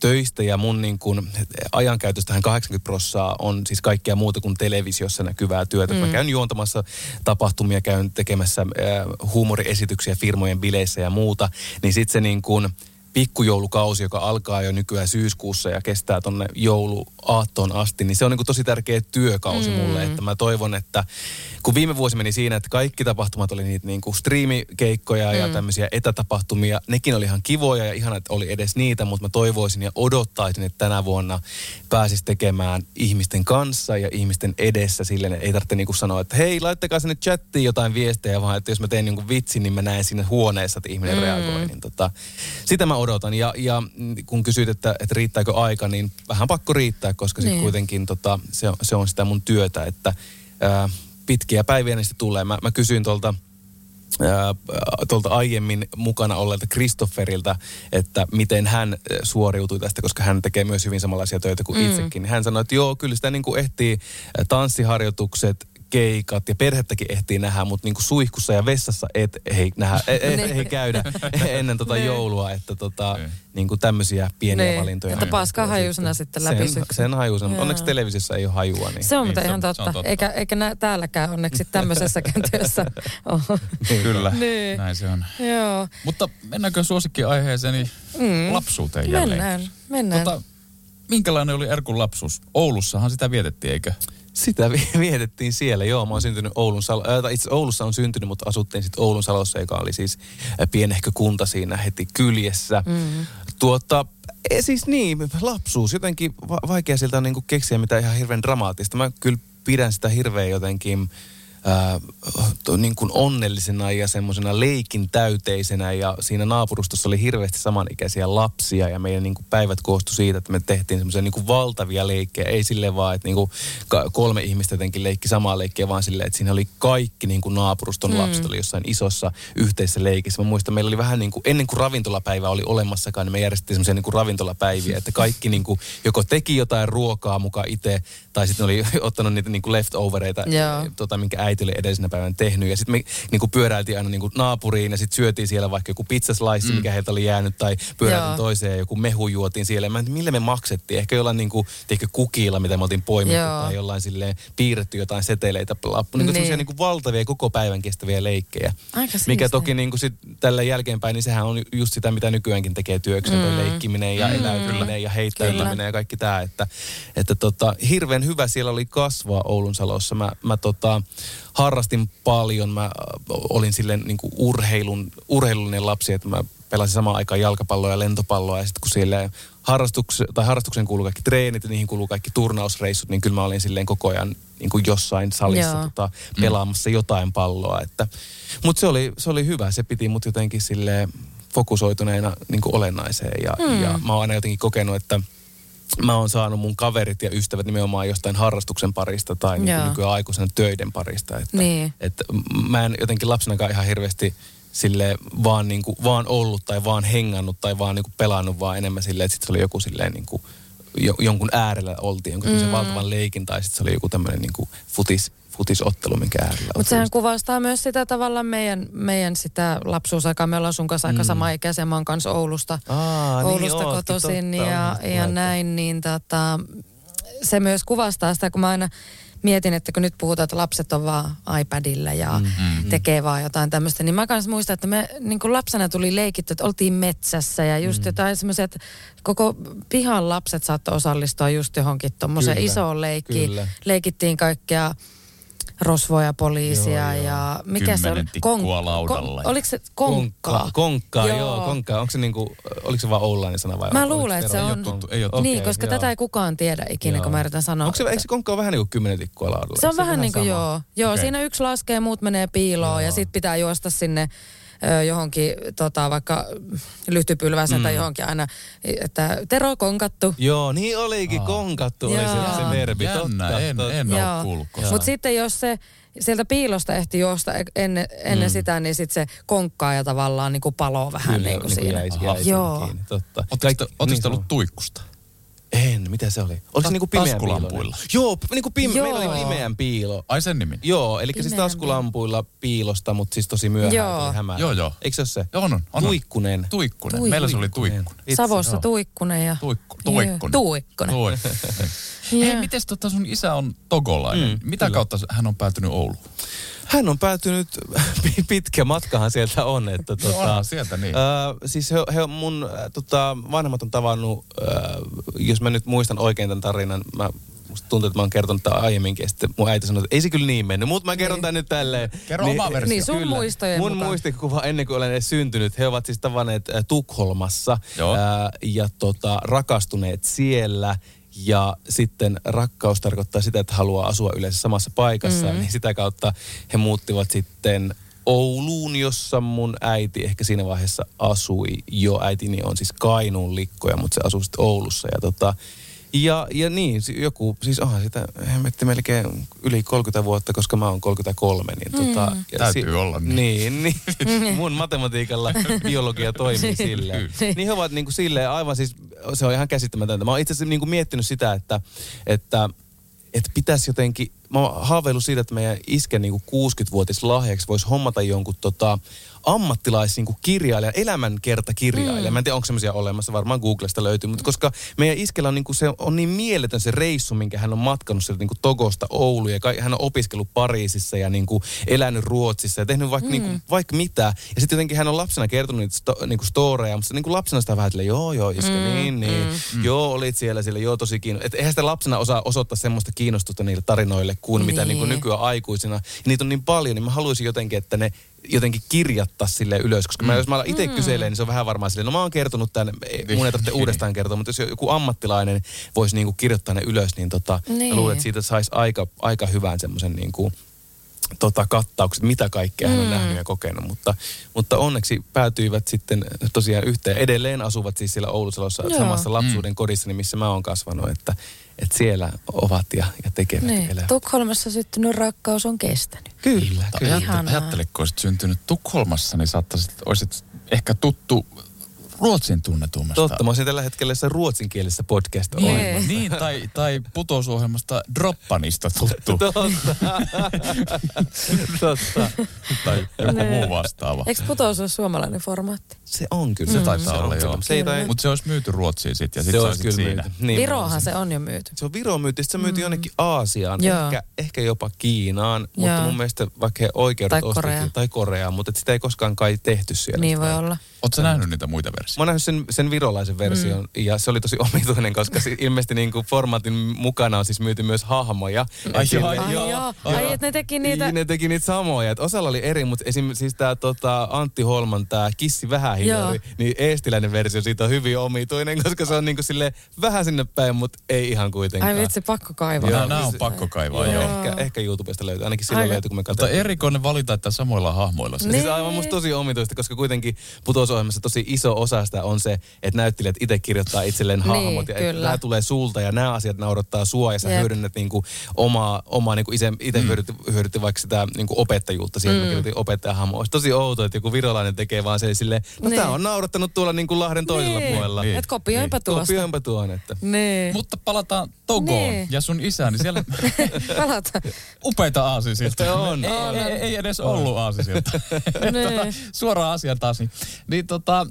töistä ja mun niin kuin ajankäytöstähän 80 prossaa on siis kaikkea muuta kuin televisiossa näkyvää työtä. Mm. Mä käyn juontamassa tapahtumia, käyn tekemässä äh, huumoriesityksiä firmojen bileissä ja muuta. Niin sitten se niin kuin pikkujoulukausi, joka alkaa jo nykyään syyskuussa ja kestää tonne jouluaattoon asti, niin se on niin kuin tosi tärkeä työkausi mm. mulle, että mä toivon, että kun viime vuosi meni siinä, että kaikki tapahtumat oli niitä niin kuin striimikeikkoja mm. ja tämmöisiä etätapahtumia, nekin oli ihan kivoja ja ihan, että oli edes niitä, mutta mä toivoisin ja odottaisin, että tänä vuonna pääsis tekemään ihmisten kanssa ja ihmisten edessä silleen, että ei tarvitse niin kuin sanoa, että hei, laittakaa sinne chattiin jotain viestejä, vaan että jos mä teen niin kuin vitsin, niin mä näen siinä huoneessa, että ihminen mm. reagoi. Niin tota, sitä mä odotan. Ja, ja mm, kun kysyt, että, että riittääkö aika, niin vähän pakko riittää, koska sitten Niin. kuitenkin tota, se, on- se on sitä mun työtä, että ää, pitkiä päiviä niistä tulee. Mä, mä kysyin tuolta tuolta aiemmin mukana olleelta Kristofferilta, että miten hän suoriutui tästä, koska hän tekee myös hyvin samanlaisia töitä kuin mm. itsekin. Hän sanoi, että joo, kyllä sitä niin kuin ehtii tanssiharjoitukset, keikat ja perhettäkin ehtii nähdä, mutta niinku suihkussa ja vessassa et hei, nähdä, ei, ei, ei käydä <laughs> ennen tota joulua, että tota, niinku tämmöisiä pieniä Niin, valintoja. että paskaa hajusena sitten läpi sen, syksyn. sen hajusen. Joo. Onneksi televisiossa ei ole hajua. Niin. Se on se ihan on- se on totta. totta. Eikä, eikä nä, täälläkään onneksi <laughs> tämmöisessäkään työssä <laughs> ole. Kyllä, Niin. näin se on. Joo. Mutta mennäänkö suosikkiaiheeseeni mm. lapsuuteen jälleen? Mennään, mennään. Tota, minkälainen oli Erkun lapsuus? Oulussahan sitä vietettiin, eikö? Sitä <laughs> vi- vietettiin siellä, joo. Mä oon syntynyt Oulun Salo, äh, tai itse Oulussa on syntynyt, mutta asuttiin sitten Oulun Salossa, joka oli siis äh, pienehkö kunta siinä heti kyljessä. Mm. Tuota, e, siis niin, lapsuus, jotenkin va- vaikea siltä on niinku keksiä mitä ihan hirveän dramaattista. Mä kyllä pidän sitä hirveän jotenkin ää, to, niin kuin onnellisena ja semmoisena leikin täyteisenä ja siinä naapurustossa oli hirveästi samanikäisiä lapsia ja meidän niin kuin päivät koostu siitä, että me tehtiin semmoisia niin kuin valtavia leikkejä. Ei silleen vaan, että niin kuin kolme ihmistä jotenkin leikki samaa leikkiä, vaan silleen, että siinä oli kaikki niin kuin naapuruston mm. lapset oli jossain isossa yhteisessä leikissä. Mä muistan, meillä oli vähän niin kuin, ennen kuin ravintolapäivä oli olemassakaan, niin me järjestettiin semmoisia niin kuin ravintolapäiviä, että kaikki niin kuin joko teki jotain ruokaa mukaan itse, tai sitten oli <laughs> ottanut niitä niin kuin leftovereita, Joo. tota, minkä äiti oli edellisenä päivänä tehnyt. Ja sitten me niin kuin pyöräiltiin aina niin kuin naapuriin ja sitten syötiin siellä vaikka joku pizzaslice, mm. mikä heiltä oli jäänyt, tai pyöräiltiin Joo. toiseen ja joku mehu juotiin siellä. Mä en millä me maksettiin. Ehkä jollain niin kuin, tiedätkö, kukilla, mitä me oltiin poimittu, Joo. tai jollain silleen piirretty jotain seteleitä. Lappu, niin. Niin. Niin. niin kuin valtavia koko päivän kestäviä leikkejä. Aika Mikä toki niin kuin sit tällä jälkeenpäin, niin sehän on just sitä, mitä nykyäänkin tekee työkseen, mm. leikkiminen ja eläytyminen ja heittäytyminen ja kaikki tämä. Että, että tota, hirveän hyvä siellä oli kasvaa Oulun Salossa. Mä, mä tota, harrastin paljon, mä olin silleen niin kuin urheilun, urheilullinen lapsi, että mä pelasin samaan aikaan jalkapalloa ja lentopalloa ja sitten kun siellä harrastuks, tai harrastukseen kuuluu kaikki treenit ja niihin kuuluu kaikki turnausreissut, niin kyllä mä olin silleen koko ajan niin kuin jossain salissa Joo. tota, pelaamassa jotain palloa. Että, mutta se oli, se oli hyvä, se piti mut jotenkin silleen fokusoituneena niin kuin olennaiseen ja, mm. ja mä oon aina jotenkin kokenut, että mä oon saanut mun kaverit ja ystävät nimenomaan jostain harrastuksen parista tai niin nykyään aikuisena töiden parista. Että, Niin. että mä en jotenkin lapsenakaan ihan hirveästi sille vaan, niin kuin, vaan ollut tai vaan hengannut tai vaan niin kuin pelannut, vaan enemmän silleen, että sitten se oli joku silleen niin kuin, jo, jonkun äärellä oltiin, jonkun mm. valtavan leikin tai sitten se oli joku tämmöinen niin futis, futisottelu, minkä äärellä Mutta sehän kuvastaa myös sitä tavallaan meidän, meidän sitä lapsuusaikaa. Me ollaan sun kanssa aika sama ikäisiä. Mä oon kanssa Oulusta, Aa, niin Oulusta ootkin, kotoisin totta, ja, ja näin. Niin tota, se myös kuvastaa sitä, kun mä aina mietin, että kun nyt puhutaan, että lapset on vaan iPadilla ja mm-hmm. tekee vaan jotain tämmöistä, niin mä kanssa muistan, että me niin kuin lapsena tuli leikitty, että oltiin metsässä ja just mm. jotain semmoisia, että koko pihan lapset saattoi osallistua just johonkin tuommoiseen isoon leikkiin. kyllä. Leikittiin kaikkea rosvoja, poliisia Joo, joo. ja mikä se oli? Tikkua laudalla ja- oliko se konkkaa? Konkkaa, joo, Joo. joo konkkaa. Onko se niinku, oliko se vaan oulainen sana vai? Mä luulen, että se on. tuttu, ei ole tuttu. niin, koska joo. tätä ei kukaan tiedä ikinä, kun mä yritän sanoa. Onko se, eikö se konkka ole vähän niin kuin kymmenen tikkua laudalla? Se on Eikö vähän niin kuin joo. Joo, Okei. siinä yksi laskee, muut menee piiloon ja sitten pitää juosta sinne johonkin tota, vaikka lyhtypylväseen mm. tai johonkin aina, että Tero konkattu. Joo, niin olikin, konkattu oli se, se verbi. Jännä, totta, en, totta. en ole kuullut. Mutta sitten jos se sieltä piilosta ehti juosta e- ennen, ennen mm. sitä, niin sitten se konkkaa ja tavallaan niin kuin paloo vähän Kyllä, niin kuin niin kuin siinä. jäi, jäi Joo. Joo. Kiinni, totta. Te sano. ollut tuikkusta? En, mitä se oli? Oliko Ta- se niinku pimeän taskulampuilla. Joo, niinku pime- Joo. meillä oli pimeän piilo. Ai sen nimi? Joo, eli siis Pimeän taskulampuilla piilosta, mutta siis tosi myöhään Joo. hämää. Joo, joo. Eikö se ole se? On, on, on. on. Tuikkunen. Tuikkunen. Tuik- Meillä se oli Tuikkunen. tuikkunen. Itse, Savossa joo. tuikkunen ja... Tuikku, Joo, tuikkunen. Tuikkunen. Tuik. Joo. Hei, miten tota sun isä on togolainen? Mm, Mitä kautta hän on päätynyt Ouluun? Hän on päätynyt, <laughs> pitkä matkahan sieltä on. Että, tota, onhan sieltä niin. Ö, siis he, he mun äh, tota, vanhemmat on tavannut, äh, jos mä nyt muistan oikein tämän tarinan, mä musta tuntuu, että mä oon kertonut tämän aiemminkin, ja sitten mun äiti sanoi, että ei se kyllä niin mennyt, mutta mä kerron Niin. tämän nyt tälleen. Kerro oma versio. Niin, sun muistojen Mun mukaan. muistikuva ennen kuin olen edes syntynyt, he ovat siis tavanneet äh, Tukholmassa Joo. äh, ja tota, rakastuneet siellä. Ja sitten rakkaus tarkoittaa sitä, että haluaa asua yleensä samassa paikassa, mm. niin sitä kautta he muuttivat sitten Ouluun, jossa mun äiti ehkä siinä vaiheessa asui jo. Äitini on siis Kainuun likkoja, mutta se asuu sitten Oulussa. Ja tota, Ja, ja niin, si- joku, siis onhan sitä hemmetti melkein yli 30 vuotta, koska mä oon 33. Niin tota, Mm. ja Täytyy olla niin. Niin, niin. mun matematiikalla biologia toimii <laughs> silleen. Niin he ovat niin kuin silleen aivan siis, se on ihan käsittämätöntä. Mä oon itse asiassa niin kuin miettinyt sitä, että, että että pitäisi jotenkin, mä oon haaveillut siitä, että meidän isken niin 60-vuotis lahjaksi voisi hommata jonkun tota, ammattilais niin kirjailija, elämänkertakirjailija. Mm. Mä en tiedä, onko semmoisia olemassa, varmaan Googlesta löytyy, mutta koska meidän iskellä on, niin kuin, se on niin mieletön se reissu, minkä hän on matkannut sieltä niin kuin Togosta Ouluun ja hän on opiskellut Pariisissa ja niin kuin elänyt Ruotsissa ja tehnyt vaikka, mm. niin kuin, vaikka mitä. Ja sitten jotenkin hän on lapsena kertonut niitä sto, niin kuin storeja, mutta niin kuin lapsena sitä vähän, että joo, joo, iskä, mm. niin, niin. Mm. Joo, olit siellä, siellä, joo, tosi kiinnostunut. Että eihän sitä lapsena osaa osoittaa semmoista kiinnostusta niille tarinoille kuin mitä Niin. niin kuin nykyään aikuisina. Ja niitä on niin paljon, niin mä haluaisin jotenkin, että ne jotenkin kirjattaa sille ylös. Koska mä, jos mä alan itse mm. kyselee, niin se on vähän varmaan silleen, no mä oon kertonut tämän, ei- mun ei tarvitse uudestaan kertoa, mutta jos joku ammattilainen voisi niinku kirjoittaa ne ylös, niin tota, Niin. mä luulen, että siitä saisi aika, aika hyvän semmoisen niinku, tota, kattaukset, mitä kaikkea hän on nähnyt ja kokenut. Mutta, mutta onneksi päätyivät sitten tosiaan yhteen. Edelleen asuvat siis siellä Oulusalossa Joo. samassa lapsuuden kodissa, niin missä mä oon kasvanut, että, että siellä ovat ja, ja tekevät Niin. elävät. Tukholmassa syttynyt rakkaus on kestänyt. Kyllä, kyllä. Ihanaa. ajattele, kun olisit syntynyt Tukholmassa, niin saattaisit, olisit ehkä tuttu Ruotsin tunnetummasta. Totta, mä tällä hetkellä se ruotsinkielisessä podcast Jee. Niin, tai, tai putousohjelmasta Droppanista tuttu. Totta. Totta. tai joku muu vastaava. Eikö putous ole suomalainen formaatti? Se on kyllä. Se Mm. taitaa Se olla, on joo. kyllä. Se ei tai... Mutta se olisi myyty Ruotsiin sitten ja Se sitten olisi kyllä siinä. myyty. Niin, Virohan se on jo myyty. Se on Viro myyty, sitten se myyty jonnekin Aasiaan, Joo. ehkä, ehkä jopa Kiinaan, mutta Joo. mun mielestä vaikka he oikeudet Tai ostettiin- Koreaan. tai Koreaan, mutta et sitä ei koskaan kai tehty siellä. Niin voi olla. Oletko nähnyt niitä muita Mä versioita? oon nähnyt sen, sen virolaisen version mm. ja se oli tosi <laughs> omituinen, koska ilmeisesti niin kuin formaatin mukana on siis myyty myös hahmoja. Ai joo, Ai joo, ai että ne teki niitä. Niin, ne teki niitä samoja. Et osalla oli eri, mutta esim. siis tää tota, Antti Holman, tää Kissi Vähähiljari, niin eestiläinen versio siitä on hyvin omituinen, koska se on niinku sille vähän sinne päin, mutta ei ihan kuitenkaan. Ai vitsi, pakko kaivaa. Joo, nämä on pakko kaivaa, joo. Ehkä, ehkä YouTubesta löytyy, ainakin silloin löytyy, kun me Mutta katsotaan. erikoinen valita, että samoilla hahmoilla se. Niin. Siis aivan musta tosi omituista, koska kuitenkin putousohjelmassa tosi iso osa sitä on se, että näyttelijät itse kirjoittaa itselleen Niin, hahmot. ja että kyllä. nämä tulee sulta ja nämä asiat naurattaa sua ja sä Jep. hyödynnät niinku omaa, omaa niinku itse, itse mm. hyödytti, hyödytti vaikka sitä niinku opettajuutta siihen, mm. mä kirjoitin opettajahahmoa. Olisi tosi outoa, että joku virolainen tekee vaan se silleen, no Niin. tää on naurattanut tuolla niinku Lahden toisella Niin. puolella. Niin. Et kopioinpa tuosta. Kopioinpa tuon, että... Niin. Mutta palataan Togoon Niin. ja sun isä, niin siellä <laughs> Palataan. upeita aasisilta. On. Ei, ei, ei edes ollut aasisilta. <laughs> Niin. tota, suoraan asiaan taas. Niin, niin tota,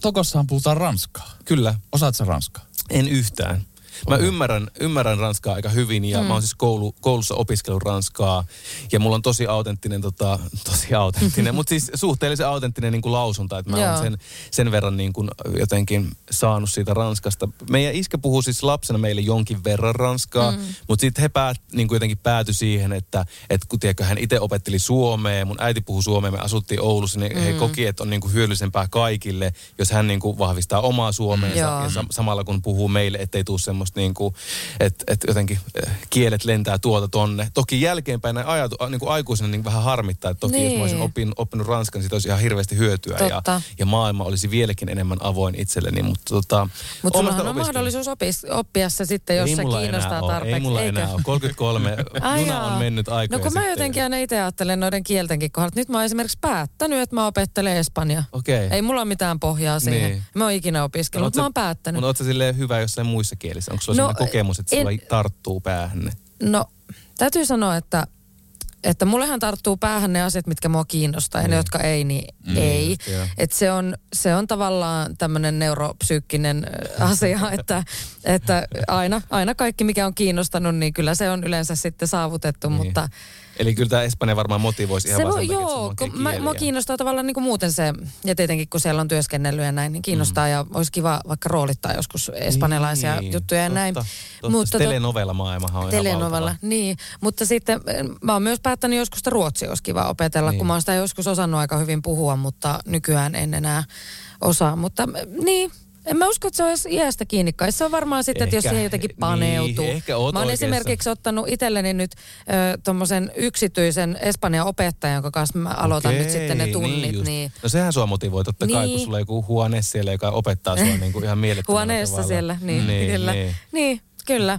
Togossahan puhutaan ranskaa. Kyllä, Osaat sä ranskaa? en yhtään. Mä ymmärrän, ymmärrän ranskaa aika hyvin ja mm. mä oon siis koulu, koulussa opiskellut ranskaa ja mulla on tosi autenttinen, tota, <laughs> tosi autenttinen, mutta siis suhteellisen autenttinen niin kuin lausunta, että mä Joo. oon sen, sen verran niin kuin jotenkin saanut siitä ranskasta. Meidän iskä puhuu siis lapsena meille jonkin verran ranskaa, mm. mutta sitten he päät, niin kuin jotenkin päätyi siihen, että, että kun tiedätkö, hän itse opetteli suomea, mun äiti puhuu suomea, me asuttiin Oulussa, niin mm. he koki, että on niin kuin hyödyllisempää kaikille, jos hän niin kuin vahvistaa omaa suomeensa Joo. ja sa- samalla kun puhuu meille, ettei tule semmoista niin kuin, että, että jotenkin äh, kielet lentää tuolta tonne. Toki jälkeenpäin näin ajatu, niin kuin aikuisena niin vähän harmittaa, että toki niin. jos mä olisin Niin. opin, oppinut ranskan, siitä olisi ihan hirveästi hyötyä ja, Totta. ja maailma olisi vieläkin enemmän avoin itselleni, mutta tota, Mutta sitä on opiskellut. mahdollisuus opis, oppia se sitten, jos ei se kiinnostaa ole, tarpeeksi. Ei mulla eikö? enää ole. 33, Ai juna on mennyt aikoja No kun mä sitten. jotenkin aina itse ajattelen noiden kieltenkin kohdalla, nyt mä oon esimerkiksi päättänyt, että mä opettelen espanjaa. Okei. Ei mulla ole mitään pohjaa siihen. Niin. Mä oon ikinä opiskellut, mutta mä oon päättänyt. Mutta ootko silleen hyvä jossain muissa kielissä? Onko sulla No, sellainen kokemus, että en- sulla tarttuu päähän? No, täytyy sanoa, että että mullehan tarttuu päähän ne asiat, mitkä mua kiinnostaa, ja ne, jotka ei, niin mm, ei. joo. Et se, on, se on tavallaan tämmöinen neuropsyykkinen ö, asia, <laughs> että, että aina, aina kaikki, mikä on kiinnostanut, niin kyllä se on yleensä sitten saavutettu, Niin. mutta Eli kyllä tämä Espanja varmaan motivoisi ihan se vaan voi, joo, kun on mä, mua kiinnostaa tavallaan niin kuin muuten se, ja tietenkin kun siellä on työskennellyt ja näin, niin kiinnostaa mm. ja olisi kiva vaikka roolittaa joskus espanjalaisia Niin, juttuja ja näin. Totta. Mutta to- telenovela-maailmahan on ihan Telenovella, niin. Mutta sitten eh, mä oon myös päättänyt joskus, että ruotsi olisi kiva opetella, niin. kun mä oon sitä joskus osannut aika hyvin puhua, mutta nykyään en enää osaa. Mutta eh, niin, en mä usko, että se olisi iästä kiinni kai. Se on varmaan sitten, että jos Ehkä, siihen jotenkin niin, paneutuu. ehkä oot mä oon oikeassa. esimerkiksi ottanut itselleni nyt tuommoisen yksityisen Espanjan opettajan, jonka kanssa mä aloitan Okei, nyt sitten ne tunnit. just. Niin, No sehän sua motivoi totta kai, kun Niin. sulla on joku huone siellä, joka opettaa sua <laughs> niin kuin ihan mielettömällä Huoneessa tavalla. siellä, niin, niin, kyllä. Niin. Niin, kyllä.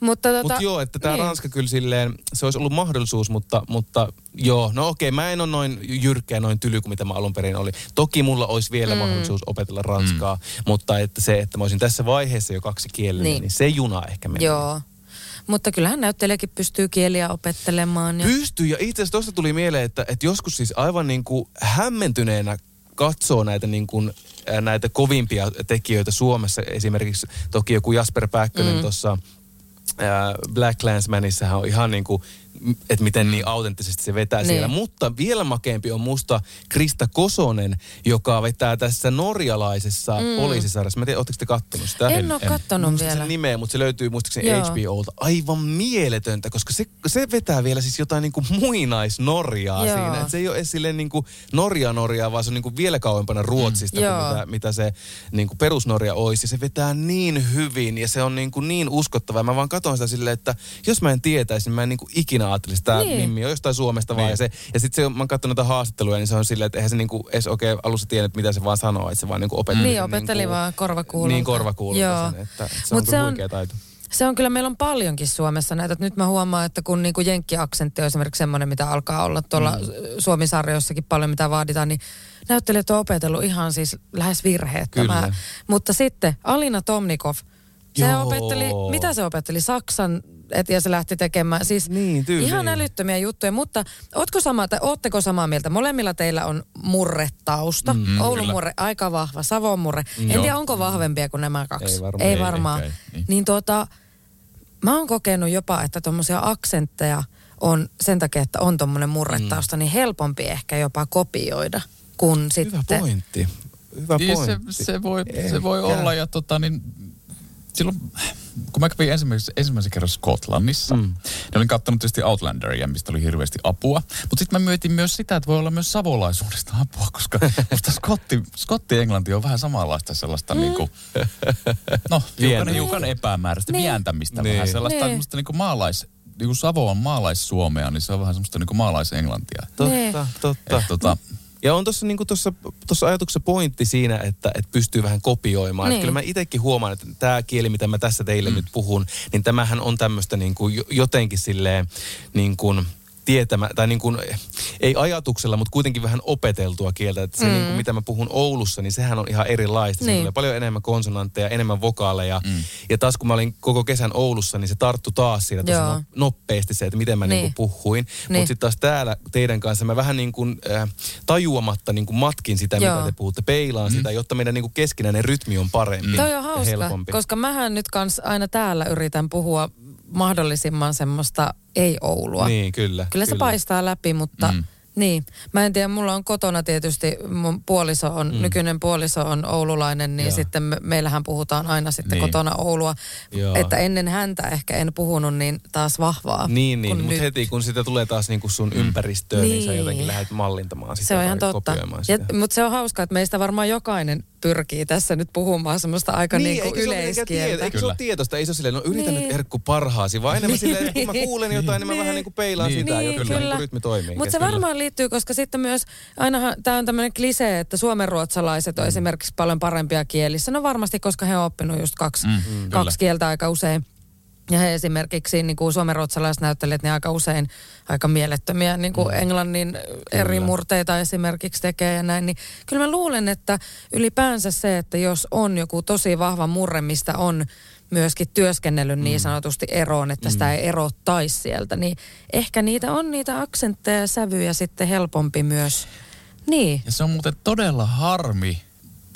Mutta tota, Mutta joo, että tämä niin. Ranska kyllä silleen, se olisi ollut mahdollisuus, mutta, mutta joo, no okei, mä en ole noin jyrkkä noin tyly kuin mitä mä alun perin oli. Toki mulla olisi vielä mm. mahdollisuus opetella ranskaa, mm. mutta että se, että mä olisin tässä vaiheessa jo kaksi kielellä, Niin. niin. se juna ehkä meni. Joo. Mutta kyllähän näyttelijäkin pystyy kieliä opettelemaan. Ja... Pystyy, ja itse asiassa tuosta tuli mieleen, että, että joskus siis aivan niin kuin hämmentyneenä katsoo näitä, niin kuin, näitä kovimpia tekijöitä Suomessa. Esimerkiksi toki joku Jasper Pääkkönen mm. tuossa Black Clansmanissahan on ihan niin kuin, että miten niin autenttisesti se vetää Niin. niin. siellä. Mutta vielä makeampi on musta Krista Kosonen, joka vetää tässä norjalaisessa mm. poliisisarjassa. Mä tiedän, ootteko te kattonut sitä? En ole kattonut vielä. sen nimeä, mutta se löytyy muistaakseni Joo. HBOlta. Aivan mieletöntä, koska se, se vetää vielä siis jotain niinku muinaisnorjaa Joo. siinä. Et se ei ole edes silleen niinku Norja-Norjaa, vaan se on niinku vielä kauempana Ruotsista Joo. kuin mitä, mitä se niinku perusnorja olisi. Ja se vetää niin hyvin ja se on niinku niin uskottava. Mä vaan katson sitä silleen, että jos mä en tietäisi, niin mä en niinku ikinä ajattelisi, että tämä Niin. Mimmi on jostain Suomesta vaan. Niin. Ja, se, ja sitten se, mä oon katsonut näitä haastatteluja, niin se on silleen, että eihän se niinku edes oikein alussa tiennyt, mitä se vaan sanoo. Että se vaan niinku opetteli. Niin, sen opetteli niinku, vaan korvakuulolta. Niin korvakuulolta Joo. sen, että, että se Mut on se kyllä on- huikea taito. Se on kyllä, meillä on paljonkin Suomessa näitä. Nyt mä huomaan, että kun niinku jenkkiaksentti on esimerkiksi semmoinen, mitä alkaa olla tuolla mm. Suomi-sarjoissakin paljon, mitä vaaditaan, niin näyttelijät on opetellut ihan siis lähes virheettömää. Kyllä. Mutta sitten Alina Tomnikov, se Joo. opetteli, mitä se opetteli? Saksan, et, ja se lähti tekemään. Siis Niin, ihan älyttömiä juttuja, mutta ootko sama, tai ootteko samaa mieltä? Molemmilla teillä on murretausta. Mm, Oulun kyllä. murre, aika vahva. Savon murre. En Joo. tiedä, onko vahvempia kuin nämä kaksi. Ei varmaan. Ei Ei, varmaan. ehkä ei, niin. Niin tuota, mä oon kokenut jopa, että tuommoisia aksentteja on sen takia, että on tuommoinen murretausta, niin helpompi ehkä jopa kopioida kuin Hyvä sitten... pointti. Hyvä Niin se, pointti. se, voi, se voi olla ja tota niin, silloin kun mä kävin ensimmäisen, ensimmäisen kerran Skotlannissa, mm. niin olin katsonut tietysti Outlanderia, mistä oli hirveästi apua. Mutta sitten mä mietin myös sitä, että voi olla myös savolaisuudesta apua, koska <laughs> musta skotti, skotti-englanti on vähän samanlaista sellaista mm. niinku, no <laughs> hiukan, hiukan epämääräistä Niin. vientämistä. Niin. Vähän sellaista Niin. niinku maalais, niinku Savo on maalais-Suomea, niin se on vähän semmoista niinku maalaisenglantia. Niin. Totta, totta. Et tota, Ja on tuossa niinku tossa, tossa ajatuksessa pointti siinä, että, että pystyy vähän kopioimaan. Niin. Kyllä mä itsekin huomaan, että tämä kieli, mitä mä tässä teille mm. nyt puhun, niin tämähän on tämmöistä niinku jo- jotenkin silleen niin kuin tietämä, tai niin kuin, ei ajatuksella, mutta kuitenkin vähän opeteltua kieltä. Että se, mm. niin kuin, mitä mä puhun Oulussa, niin sehän on ihan erilaista. Niin. Tulee paljon enemmän konsonantteja, enemmän vokaaleja. Mm. Ja taas kun mä olin koko kesän Oulussa, niin se tarttu taas siinä tosi no- nopeasti se, että miten mä Niin. niin. kuin puhuin. Niin. Mutta sitten taas täällä teidän kanssa mä vähän niin kuin äh, tajuamatta niin kuin matkin sitä, Joo. mitä te puhutte, peilaan mm. sitä, jotta meidän niin kuin keskinäinen rytmi on parempi Toi on ja hauska, helpompi. koska mähän nyt kans aina täällä yritän puhua mahdollisimman semmoista ei-Oulua. Niin, kyllä. Kyllä se paistaa läpi, mutta mm. niin. Mä en tiedä, mulla on kotona tietysti, mun puoliso on, mm. nykyinen puoliso on oululainen, niin Joo. sitten me, meillähän puhutaan aina sitten Niin. kotona Oulua. Joo. Että ennen häntä ehkä en puhunut niin taas vahvaa. Niin, niin mutta heti kun sitä tulee taas niin kuin sun ympäristöön, niin. niin sä jotenkin lähdet mallintamaan sitä. Se on ihan totta. mutta se on hauskaa, että meistä varmaan jokainen pyrkii tässä nyt puhumaan semmoista aika niin, niin yleiskieltä. Tie, eikö se ole tietoista? Ei se ole silleen, no yritä Niin. nyt Erkku parhaasi, vaan enemmän <laughs> silleen, että kun mä kuulen jotain, niin mä Niin. vähän niin kuin peilaan Niin, sitä, niin, jotta kyllä. niin kuin rytmi toimii. Mutta se varmaan liittyy, koska sitten myös, ainahan tämä on tämmöinen klisee, että suomenruotsalaiset on Mm. esimerkiksi paljon parempia kielissä. No varmasti, koska he on oppinut just kaksi, Mm, mm, kyllä. kaksi kieltä aika usein. Ja he esimerkiksi niin kuin suomenruotsalaiset näyttelijät, niin aika usein aika mielettömiä niin kuin mm. englannin eri murteita esimerkiksi tekee ja näin. Niin kyllä mä luulen, että ylipäänsä se, että jos on joku tosi vahva murre, mistä on myöskin työskennellyt niin sanotusti eroon, että sitä ei erottaisi sieltä, niin ehkä niitä on niitä aksentteja ja sävyjä sitten helpompi myös. Niin. Ja se on muuten todella harmi.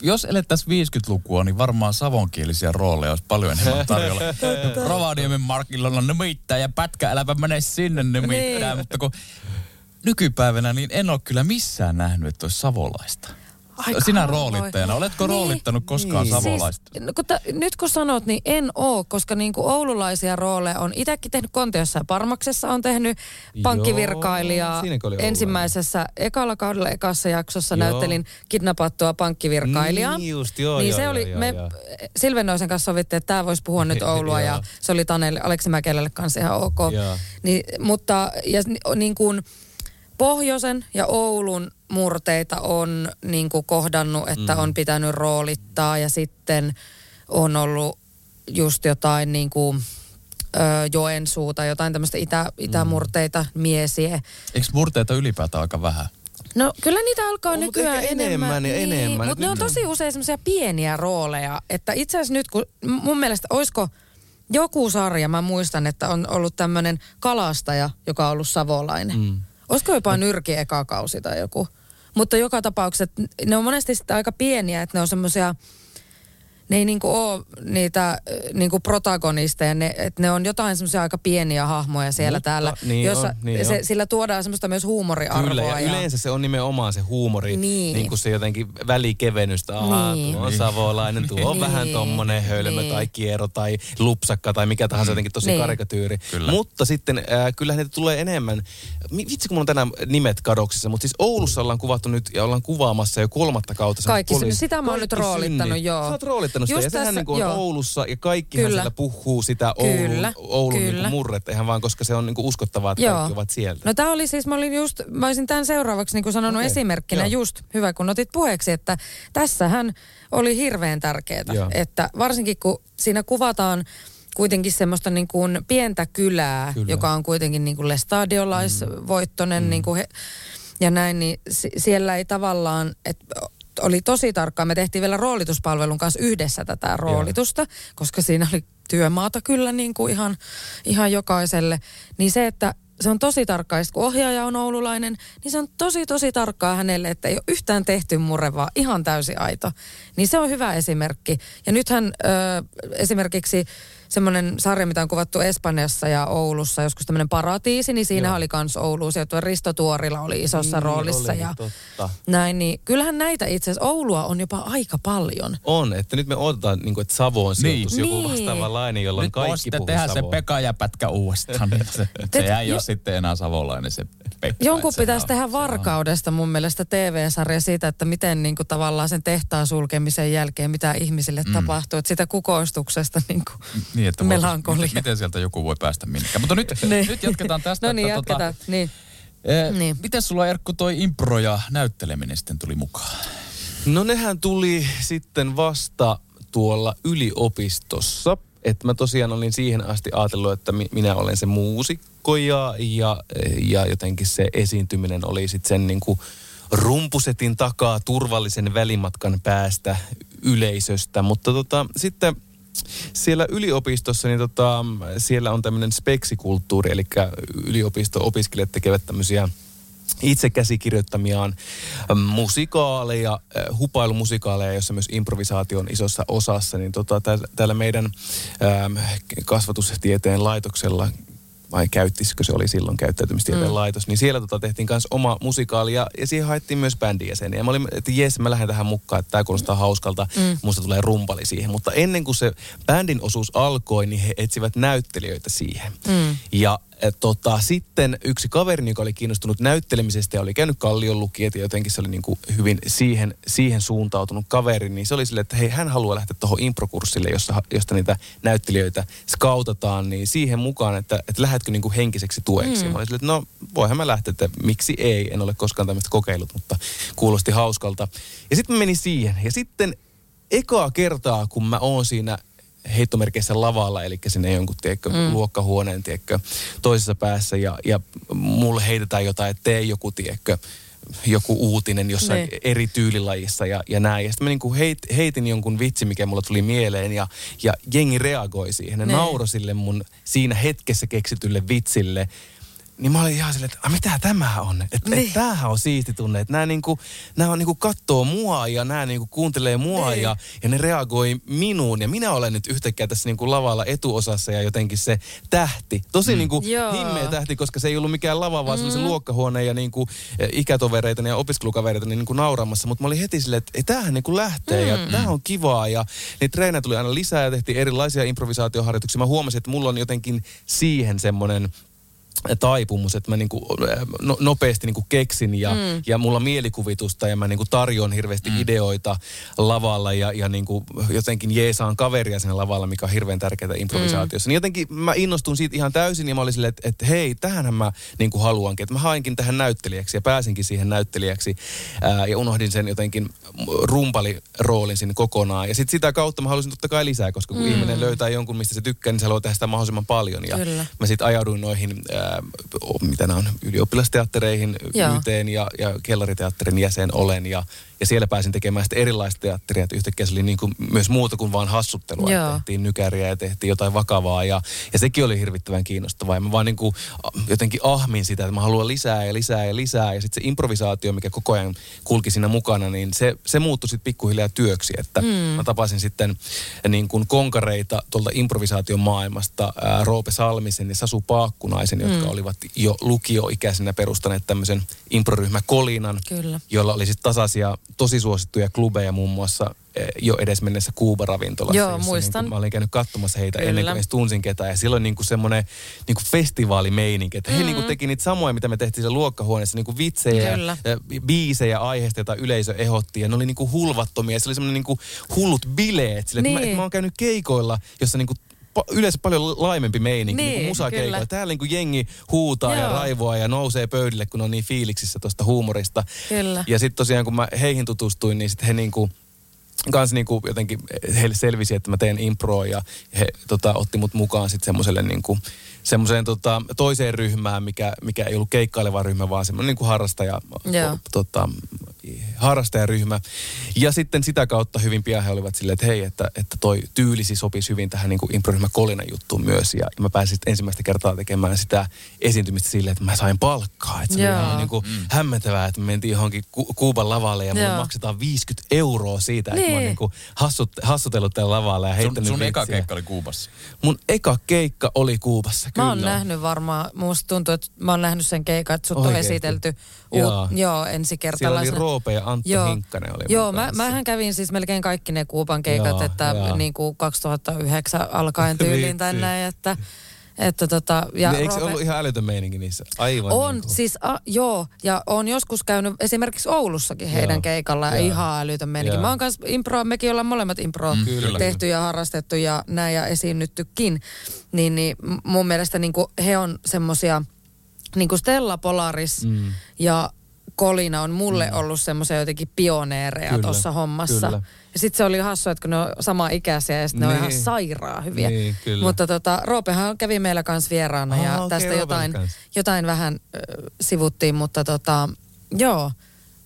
Jos elettäisiin 50-lukua, niin varmaan savonkielisiä rooleja olisi paljon enemmän tarjolla. <laughs> Rovaniemen markilla on nimittäin ja pätkä äläpä mene sinne nimittäin. Niin. Mutta kun nykypäivänä, niin en ole kyllä missään nähnyt, että olisi savolaista. Aika Sinä roolittajana, oletko Niin. roolittanut koskaan Niin. savolaista? Siis, no, kun ta, nyt kun sanot, niin en oo, koska niin kuin oululaisia rooleja on itsekin tehnyt Kontiossa ja Parmaksessa on tehnyt pankkivirkailijaa. Ensimmäisessä ekalla kaudella ekassa jaksossa Joo. näyttelin kidnappattua pankkivirkailijaa. Niin just, joo, niin joo, se joo, oli, joo, me joo. Silvennoisen kanssa sovittiin, että tämä voisi puhua nyt <laughs> Oulua ja se oli Taneli Aleksi Mäkelälle kanssa ihan ok. Joo. Niin, mutta ja, ni- niin kuin Pohjoisen ja Oulun murteita on niin kuin kohdannut, että Mm. on pitänyt roolittaa ja sitten on ollut just jotain niin kuin, ö, Joensuuta, jotain tämmöistä itä, itämurteita, miesiä. Eikö murteita ylipäätään aika vähän? No kyllä niitä alkaa On, no, nykyään enemmän ja niin, enemmän. Mutta ne on tosi usein semmoisia pieniä rooleja. Että itse asiassa nyt kun mun mielestä olisiko joku sarja, mä muistan, että on ollut tämmöinen kalastaja, joka on ollut savolainen. Mm. Olisiko jopa nyrki eka kausi tai joku. Mutta joka tapauksessa ne on monesti aika pieniä, että ne on semmoisia, ne ei niinku ole niitä niinku protagonisteja, ne, että ne on jotain semmoisia aika pieniä hahmoja siellä Mutta, täällä, niin jossa on, niin se, on. sillä tuodaan semmoista myös huumoriarvoa. Kyllä, ja yleensä se on nimenomaan se huumori, niin, Niin. kuin se jotenkin välikevennystä. Ahaa, Niin. tuo on savolainen, tuo on <laughs> Niin. vähän tommonen hölmö Niin. tai kiero tai lupsakka tai mikä tahansa jotenkin tosi Niin. karikatyyri. Kyllä. Mutta sitten äh, kyllähän niitä tulee enemmän. Vitsi, kun mulla on tänään nimet kadoksissa, mutta siis Oulussa ollaan kuvattu nyt ja ollaan kuvaamassa jo kolmatta kautta. Kaikki, poliisi- sitä mä oon nyt roolittanut, synnit. joo. Sä oot roolittanut sitä Just ja sehän tässä- niin kuin on joo. Oulussa ja kaikkihan Kyllä. siellä puhuu sitä Oulun, Kyllä, Oulun niin kyllä. kuin murretta ihan vaan, koska se on niin kuin uskottavaa, että Joo. kaikki ovat sieltä. No tämä oli siis, mä olin just, mä olisin tämän seuraavaksi niin kuin sanonut Okei, esimerkkinä joo. just, hyvä kun otit puheeksi, että tässähän oli hirveän tärkeää, Joo. että varsinkin kun siinä kuvataan kuitenkin semmoista niin kuin pientä kylää, Kyllä. joka on kuitenkin niin kuin lestadiolaisvoittonen mm. niin kuin he, ja näin, niin si- siellä ei tavallaan, että oli tosi tarkkaa. Me tehtiin vielä roolituspalvelun kanssa yhdessä tätä roolitusta, koska siinä oli työmaata kyllä niin kuin ihan, ihan jokaiselle. Niin se, että se on tosi tarkkaa, ja kun ohjaaja on oululainen, niin se on tosi tosi tarkkaa hänelle, että ei ole yhtään tehty murre, vaan ihan täysi aito. Niin se on hyvä esimerkki. Ja nythän ö, esimerkiksi semmoinen sarja, mitä on kuvattu Espanjassa ja Oulussa, joskus tämmöinen paratiisi, niin siinä Joo. oli kans Ouluun sijoittuva. Risto Tuorila oli isossa Niin roolissa. oli, ja totta. näin, niin kyllähän näitä itse asiassa Oulua on jopa aika paljon. On, että nyt me odotetaan, niin kuin, että Savoon sijoitus Niin. joku Niin. vastaavanlainen, jolloin Nyt kaikki sitten puhuu tehdä se Savoa. Pekka ja Pätkä uudestaan. <laughs> Se, se ei jo- ole sitten enää savolainen se Pekka. Jonkun pitäisi tehdä on- varkaudesta mun mielestä TV-sarja siitä, että miten niin kuin tavallaan sen tehtaan sulkemisen jälkeen, mitä ihmisille mm. tapahtuu. Että sitä kukoistuksesta <laughs> niin kuin Niin, että melankolia. miten, miten sieltä joku voi päästä minnekään. Mutta nyt, <laughs> Niin. nyt jatketaan tästä. No niin, että jatketaan. Niin. eh, Niin. Miten sulla Erkku toi impro ja näytteleminen sitten tuli mukaan? No nehän tuli sitten vasta tuolla yliopistossa. Että mä tosiaan olin siihen asti ajatellut, että mi- minä olen se muusikko ja, ja, ja jotenkin se esiintyminen oli sitten sen niin kuin rumpusetin takaa turvallisen välimatkan päästä yleisöstä. Mutta tota, sitten siellä yliopistossa, niin tota, siellä on tämmöinen speksikulttuuri, eli yliopisto-opiskelijat tekevät tämmöisiä itse käsikirjoittamiaan äm, musikaaleja, äh, hupailumusikaleja, jossa myös improvisaatio on isossa osassa, niin tota, tää- täällä meidän äm, kasvatustieteen laitoksella vai käyttisikö se oli silloin käyttäytymistieteen mm. laitos, niin siellä tota tehtiin myös oma musikaali ja, ja siihen haettiin myös bändijäseniä. Ja mä olin, että jes, mä lähden tähän mukaan, että tämä kuulostaa hauskalta, mm. musta tulee rumpali siihen. Mutta ennen kuin se bändin osuus alkoi, niin he etsivät näyttelijöitä siihen. Mm. Ja et, tota, sitten yksi kaveri, joka oli kiinnostunut näyttelemisestä ja oli käynyt Kallion lukijat ja jotenkin se oli niin kuin hyvin siihen, siihen suuntautunut kaveri, niin se oli silleen, että hei, hän haluaa lähteä tuohon improkurssille, jossa, josta niitä näyttelijöitä skautataan, niin siihen mukaan, että, että lähdetkö niin kuin henkiseksi tueksi. Mm. Mä olin silleen, että no voihan mä lähteä, että miksi ei, en ole koskaan tämmöistä kokeillut, mutta kuulosti hauskalta. Ja sitten mä menin siihen ja sitten ekaa kertaa, kun mä oon siinä heittomerkeissä lavalla, eli sinne jonkun tiedätkö, mm. luokkahuoneen tiedätkö, toisessa päässä ja, ja mulle heitetään jotain, että tee joku tiedätkö, joku uutinen jossain Niin. eri tyylilajissa ja, ja näin. Ja sitten mä niinku heit, heitin jonkun vitsi, mikä mulle tuli mieleen ja, ja jengi reagoi siihen. Ne Niin. nauroi sille mun siinä hetkessä keksitylle vitsille. Niin mä olin ihan silleen, että "A, mitä tämä on? Että niin. Et tämähän on siisti tunne. Että nämä niinku, on niinku kattoo mua ja nämä niinku kuuntelee mua Niin. ja, ja ne reagoi minuun. Ja minä olen nyt yhtäkkiä tässä niinku lavalla etuosassa ja jotenkin se tähti. Tosi mm. niinku Joo. himmeä tähti, koska se ei ollut mikään lava, vaan mm. se oli se luokkahuone ja niinku eh, ikätovereita ja opiskelukavereita niin niinku nauramassa. Mutta mä olin heti silleen, että ei, tämähän niinku lähtee mm. ja tämä on kivaa. Ja niin treenejä tuli aina lisää ja tehtiin erilaisia improvisaatioharjoituksia. Mä huomasin, että mulla on jotenkin siihen semmoinen taipumus, että mä niinku no, nopeasti niinku keksin ja, mm. ja mulla on mielikuvitusta ja mä niinku tarjoan hirveästi mm. ideoita lavalla ja, ja niinku jotenkin jeesaan kaveria siinä lavalla, mikä on hirveän tärkeää improvisaatiossa. Mm. Niin jotenkin mä innostun siitä ihan täysin ja mä olin silleen, että, että hei, tähänhän mä niinku haluankin. Että mä hainkin tähän näyttelijäksi ja pääsinkin siihen näyttelijäksi ää, ja unohdin sen jotenkin rumpaliroolin sinne kokonaan. Ja sitten sitä kautta mä halusin totta kai lisää, koska kun mm. ihminen löytää jonkun, mistä se tykkää, niin se haluaa tehdä sitä mahdollisimman paljon. Ja Kyllä. mä sitten ajauduin noihin ää, mitä nämä on, ylioppilasteattereihin, Joo. YTen ja, ja kellariteatterin jäsen olen. Ja, ja siellä pääsin tekemään sitten erilaista teatteria, että yhtäkkiä se oli niin kuin myös muuta kuin vaan hassuttelua. Joo. Että tehtiin nykäriä ja tehtiin jotain vakavaa ja, ja sekin oli hirvittävän kiinnostavaa. Ja mä vaan niin kuin jotenkin ahmin sitä, että mä haluan lisää ja lisää ja lisää. Ja sitten se improvisaatio, mikä koko ajan kulki siinä mukana, niin se, se muuttui sitten pikkuhiljaa työksi. Että mm. mä tapasin sitten niin kuin konkareita tuolta improvisaation maailmasta, ää, Roope Salmisen ja Sasu Paakkunaisen, jotka Mm. olivat jo lukioikäisenä perustaneet tämmöisen improryhmä Kolinan, Kyllä. jolla oli sitten tasaisia, tosi suosittuja klubeja muun muassa eh, jo edes mennessä Kuuba-ravintolassa. Joo, jossa muistan. Niin mä olin käynyt katsomassa heitä Kyllä. ennen kuin edes tunsin ketään. Ja silloin niin kuin semmoinen niin kuin festivaalimeininki, että he Mm. niin kuin teki niitä samoja, mitä me tehtiin siellä luokkahuoneessa, niin kuin vitsejä Kyllä. ja biisejä aiheesta, jota yleisö ehdotti. Ja ne oli niin kuin hulvattomia. Se oli semmoinen niin kuin hullut bileet. Sille, että, mä, Niin. että mä oon käynyt keikoilla, jossa niin kuin pa- yleensä paljon laimempi meininki, niin, Niin, niin musakeikoilla. kyllä. Täällä niin kuin jengi huutaa ja Joo. raivoaa ja nousee pöydille, kun on niin fiiliksissä tuosta huumorista. Kyllä. Ja sitten tosiaan, kun mä heihin tutustuin, niin sitten he niinku, kans niinku jotenkin heille selvisi, että mä teen improa ja he tota, otti mut mukaan sitten semmoiselle niinku, semmoiseen tota, toiseen ryhmään, mikä, mikä ei ollut keikkaileva ryhmä, vaan semmoinen niinku harrastaja, Joo. tota, harrastajaryhmä. Ja sitten sitä kautta hyvin pian he olivat silleen, että hei, että, että toi tyylisi sopisi hyvin tähän niin kuin improryhmä Kolinan juttuun myös. Ja, ja mä pääsin sitten ensimmäistä kertaa tekemään sitä esiintymistä silleen, että mä sain palkkaa. Että se Joo. oli ihan niin kuin mm. hämmentävää, että me mentiin johonkin Ku- Kuuban lavalle ja mulle Joo. maksetaan 50 euroa siitä, että mä oon Niin. niin kuin hassut, hassutellut tällä lavalla ja Sun, heittänyt sun eka vitsiä. keikka oli Kuubassa. Mun eka keikka oli Kuubassa, Mä kyllä. oon nähnyt varmaan, musta tuntuu, että mä oon nähnyt sen keikan, että sut on esitelty Joo. uut, joo, ensi Siellä oli. Roope ja Antto Joo. Hinkkanen oli Joo, mä, mähän kävin siis melkein kaikki ne Kuuban keikat, Joo, että joo. niin kuin 2009 alkaen <laughs> tyyliin näin, että, että tota, ja Niin, eikö se Roope- ollut ihan älytön meininki niissä? Aivan on, niin kuin. siis a, joo, ja on joskus käynyt esimerkiksi Oulussakin heidän Joo. keikalla ja Joo. ihan älytön meininki. Joo. Mä oon kanssa impro, mekin ollaan molemmat impro Mm, kyllä. tehty ja harrastettu ja näin ja esiinnyttykin. Niin, niin mun mielestä niin kuin he on semmosia, niin kuin Stella Polaris Mm. ja Kolina on mulle mm. ollut semmoisia jotenkin pioneereja Kyllä, tuossa hommassa. kyllä. Ja sitten se oli hassu, että kun ne on sama ikäisiä ja sitten ne on Niin. ihan sairaan hyviä. Niin, kyllä. Mutta tota, Roopehan kävi meillä kanssa vieraana Ah, ja okei, tästä Roopen jotain, kanssa. jotain vähän ö, sivuttiin, mutta tota, joo.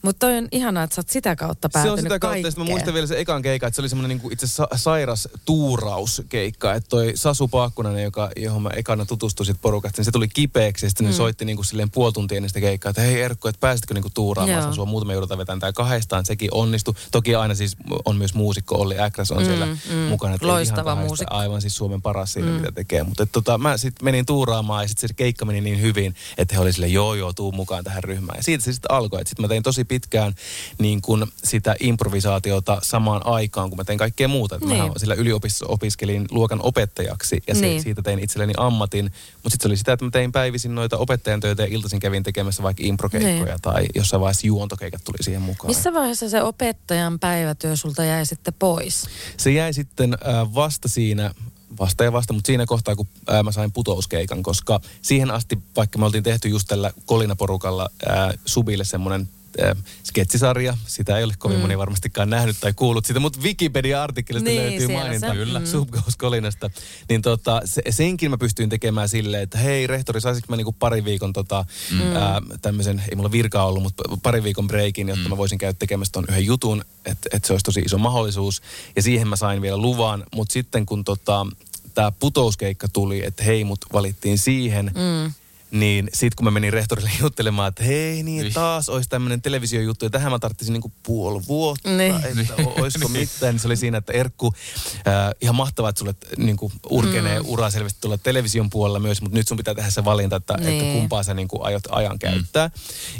Mutta toi on ihanaa, että sä oot sitä kautta Se päätynyt on sitä kautta, sit mä muistan vielä se ekan keikka, että se oli semmoinen niinku itse sa- sairas tuurauskeikka, että toi Sasu Paakkunainen, joka, johon mä ekana tutustuin sit porukasta, niin se tuli kipeäksi ja sitten mm. ne soitti niinku silleen puoli tuntia ennen sitä keikkaa, että hei Erkko, että pääsitkö niinku tuuraamaan Joo. Sasua, muuten me joudutaan vetämään tää kahdestaan, sekin onnistui. Toki aina siis on myös muusikko, Olli Äkräs on Mm, siellä mm. mukana. että Loistava muusikko. Aivan siis Suomen paras siinä, mitä tekee. Mutta tota, mä sitten menin tuuraamaan ja sitten se keikka meni niin hyvin, että he oli silleen, joo joo, tuu mukaan tähän ryhmään. Ja siitä se sitten alkoi. Sitten mä tein tosi pitkään niin kun sitä improvisaatiota samaan aikaan, kun mä tein kaikkea muuta. Niin. Mä sillä yliopistossa opiskelin luokan opettajaksi ja se, Niin. siitä tein itselleni ammatin. Mutta sitten se oli sitä, että mä tein päivisin noita opettajan töitä ja iltaisin kävin tekemässä vaikka improkeikkoja Niin. tai jossain vaiheessa juontokeikat tuli siihen mukaan. Missä vaiheessa se opettajan päivätyö sulta jäi sitten pois? Se jäi sitten äh, vasta siinä, vasta ja vasta, mutta siinä kohtaa, kun äh, mä sain putouskeikan, koska siihen asti, vaikka me oltiin tehty just tällä Kolina-porukalla äh, Subille semmoinen äh, sketsisarja. Sitä ei ole kovin mm. moni varmastikaan nähnyt tai kuullut sitä, mutta Wikipedia-artikkelista Niin, löytyy maininta se. Kyllä. Mm. Kolinasta. Niin tota, se, senkin mä pystyin tekemään silleen, että hei rehtori, saisinko mä niinku pari viikon tota, mm. ää, tämmöisen, ei mulla virkaa ollut, mutta pari viikon breikin, jotta mm. mä voisin käydä tekemässä ton yhden jutun, että et se olisi tosi iso mahdollisuus. Ja siihen mä sain vielä luvan, mutta sitten kun tota, tämä putouskeikka tuli, että hei mut valittiin siihen, mm. Niin sitten kun mä menin rehtorille <laughs> juttelemaan, että hei niin taas olisi tämmöinen televisiojuttu ja tähän mä tarvitsin niinku puoli vuotta, Niin. että o- olisiko mitään, niin se oli siinä, että Erkku, äh, ihan mahtavaa, että sulle niinku urkenee mm. ura selvästi tuolla television puolella myös, mutta nyt sun pitää tehdä se valinta, että, Niin. että kumpaa sä niinku aiot ajan käyttää.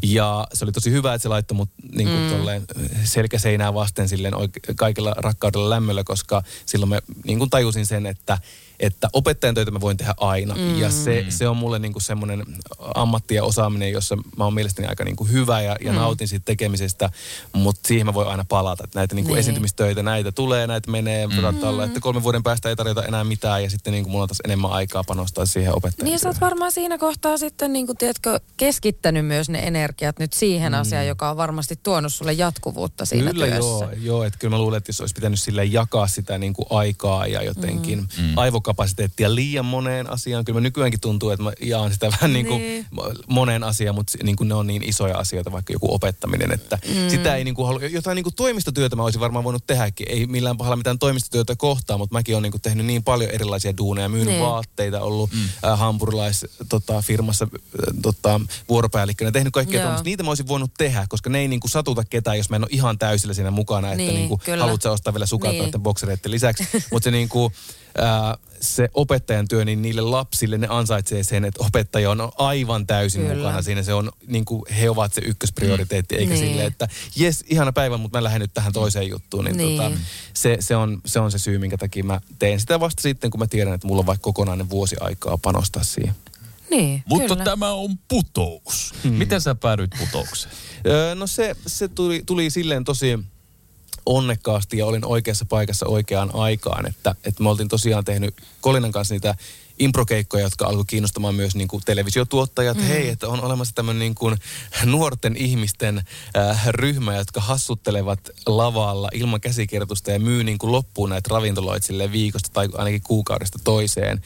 Ja se oli tosi hyvä, että se laittoi mut niinku mm. tolleen selkäseinää vasten silleen oike- kaikella rakkaudella lämmöllä, koska silloin mä niinku tajusin sen, että että opettajan töitä mä voin tehdä aina. Mm. Ja se, se on mulle niinku semmoinen semmoinen ammatti ja osaaminen, jossa mä oon mielestäni aika niin kuin hyvä ja, ja Mm. nautin siitä tekemisestä, mutta siihen mä voin aina palata. Että näitä niin kuin Niin. esiintymistöitä, näitä tulee, näitä menee, mm. olla, että kolmen vuoden päästä ei tarjota enää mitään ja sitten niin kuin mulla on taas enemmän aikaa panostaa siihen opettajan Niin sä oot varmaan siinä kohtaa sitten niin kuin, tiedätkö, keskittänyt myös ne energiat nyt siihen mm. asiaan, joka on varmasti tuonut sulle jatkuvuutta siinä kyllä työssä. joo, joo että kyllä mä luulen, että jos olisi pitänyt sille jakaa sitä niin kuin aikaa ja jotenkin mm. Aivokapasiteettia liian moneen asiaan. Kyllä mä nykyäänkin tuntuu, että mä jaan sitä vähän niin kuin Niin. moneen asiaan, mutta niin kuin ne on niin isoja asioita, vaikka joku opettaminen, että mm. sitä ei niin kuin halua, jotain niin kuin toimistotyötä mä olisin varmaan voinut tehdäkin. Ei millään pahalla mitään toimistotyötä kohtaan, mutta mäkin olen niin kuin tehnyt niin paljon erilaisia duuneja, myynyt Niin. vaatteita, ollut mm. äh, hampurilais tota, firmassa äh, tota, vuoropäällikkönä, tehnyt kaikkea tuommoista. Niitä mä olisin voinut tehdä, koska ne ei niin kuin satuta ketään, jos mä en ole ihan täysillä siinä mukana, että Niin, niin, kuin, haluat sä ostaa vielä sukat Niin. niin. boksereiden lisäksi. <laughs> Mutta se niin kuin, ää, se opettajan työ, niin niille lapsille ne ansaitsee sen, että opettaja on aivan täysin Kyllä. Mukana siinä. Se on, niin kuin, he ovat se ykkösprioriteetti, eikä Niin. niin. sille, että jes, ihana päivä, mutta mä lähden nyt tähän toiseen juttuun. Niin, Niin. Tota, se, se, on, se on se syy, minkä takia mä teen sitä vasta sitten, kun mä tiedän, että mulla on vaikka kokonainen vuosi aikaa panostaa siihen. Niin, Mutta kyllä. tämä on putous. Hmm. Miten sä päädyit putoukseen? Öö, no se, se tuli, tuli silleen tosi onnekkaasti ja olin oikeassa paikassa oikeaan aikaan, että, että me oltiin tosiaan tehnyt Kolinan kanssa niitä improkeikkoja, jotka alkoi kiinnostamaan myös niin kuin televisiotuottajat. Mm. Hei, että on olemassa tämmöinen niin kuin nuorten ihmisten äh, ryhmä, jotka hassuttelevat lavalla ilman käsikirjoitusta ja myy niin kuin loppuun näitä ravintoloita silleen viikosta tai ainakin kuukaudesta toiseen.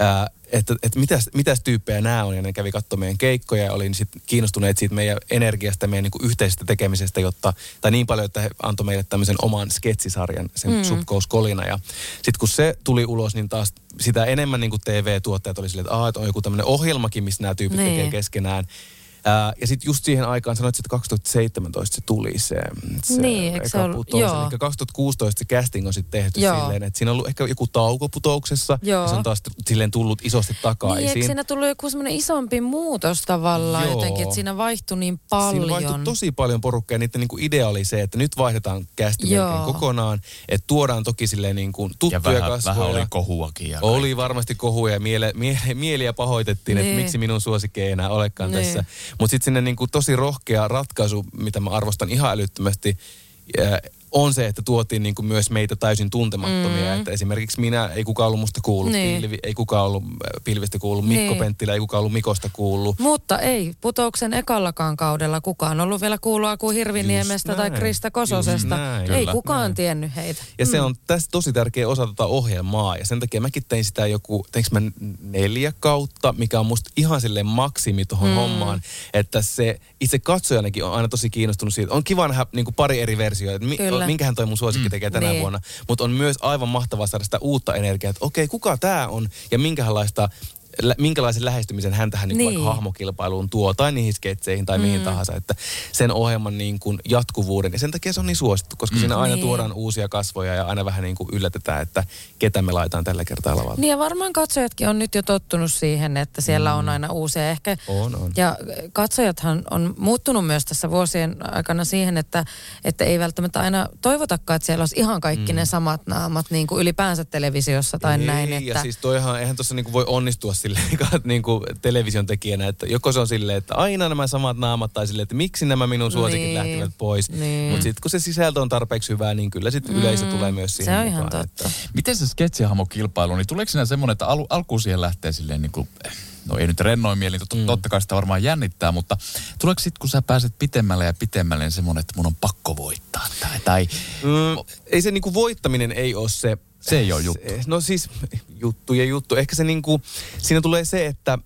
Äh, että, että mitäs, mitäs tyyppejä nämä on, ja ne kävi katsomaan meidän keikkoja ja oli sit kiinnostuneet siitä meidän energiasta meidän niin yhteisestä tekemisestä, jotta, tai niin paljon, että he antoi meille tämmöisen oman sketsisarjan, sen mm. Subkous Kolina, ja sitten kun se tuli ulos, niin taas sitä enemmän niin TV-tuottajat oli silleen, että, Aa, että on joku tämmöinen ohjelmakin, missä nämä tyypit Niin. tekee keskenään. Ää, ja sitten just siihen aikaan sanoit, että 2017 se tuli se, se Niin, eikö se eka ollut- putous. joo. Eli 2016 se casting on sitten tehty Joo. silleen, että siinä on ollut ehkä joku tauko putouksessa. Joo. Ja se on taas silleen tullut isosti takaisin. Niin, eikö siinä tullut joku semmoinen isompi muutos tavallaan Joo. jotenkin, että siinä vaihtui niin paljon. Siinä vaihtui tosi paljon porukkaa ja niiden niinku idea oli se, että nyt vaihdetaan melkein kokonaan. Että tuodaan toki silleen niinku Ja tuttuja vähän, kasvoja. vähän oli kohuakin. Ja Oli varmasti kohuja ja miele, <laughs> miele, mieliä pahoitettiin, Niin. että miksi minun suosikki ei enää olekaan Niin. tässä. Mutta sitten sinne niinku tosi rohkea ratkaisu, mitä mä arvostan ihan älyttömästi, on se, että tuotiin niinku myös meitä täysin tuntemattomia. Mm. Että esimerkiksi minä, ei kukaan ollut musta kuullut, Niin. pilvi, ei kukaan ollut äh, pilvistä kuullut, Mikko Niin. Penttilä, ei kukaan ollut Mikosta kuullut. Mutta ei putouksen ekallakaan kaudella kukaan ollut vielä kuulua kuin Hirviniemestä Just tai. Krista Kososesta. Näin. ei Kyllä. kukaan Näin. tiennyt heitä. Ja se on tässä tosi tärkeä osa tätä ohjelmaa. Ja sen takia mäkin tein sitä joku, teinkö mä neljä kautta, mikä on musta ihan silleen maksimi tuohon mm. hommaan. Että se itse katsojanakin on aina tosi kiinnostunut siitä. On kiva nähdä niin pari eri versioita, että mi, Kyllä. minkähän toi mun suosikki tekee tänä Niin. vuonna. Mutta on myös aivan mahtavaa saada sitä uutta energiaa, että okei, kuka tämä on ja minkälaista minkälaisen lähestymisen hän tähän niin. Niin. vaikka hahmokilpailuun tuo tai niihin sketseihin tai mm. mihin tahansa. Että sen ohjelman niin kuin jatkuvuuden ja sen takia se on niin suosittu, koska mm. siinä aina Niin. tuodaan uusia kasvoja ja aina vähän niin kuin yllätetään, että ketä me laitetaan tällä kertaa lavalle. Niin ja varmaan katsojatkin on nyt jo tottunut siihen, että siellä mm. on aina uusia. Ehkä, On, on. Ja katsojathan on muuttunut myös tässä vuosien aikana siihen, että, että ei välttämättä aina toivotakaan, että siellä olisi ihan kaikki mm. ne samat naamat niin kuin ylipäänsä televisiossa tai ei, näin. Ja Että, siis toihan, eihän tuossa niinku voi onnistua silleen <laughs> niinku television tekijänä, että joko se on silleen, että aina nämä samat naamat tai silleen, että miksi nämä minun suosikit Niin, lähtevät pois. niin. Mutta sitten kun se sisältö on tarpeeksi hyvää, niin kyllä sitten yleisö tulee myös siihen se on ihan mukaan. totta. Miten se sketsihahmokilpailu, niin tuleeko siinä semmoinen, että al- alkuun siihen lähtee silleen niin kuin, no ei nyt rennoin mieli, tot, mm. totta kai sitä varmaan jännittää, mutta tuleeko sitten kun sä pääset pitemmälle ja pitemmälle niin semmoinen, että mun on pakko voittaa tai, tai Mm, ei se niinku voittaminen ei ole se... Se ei oo juttu. Se- No siis juttu ja juttu. Ehkä se niinku, siinä tulee se, että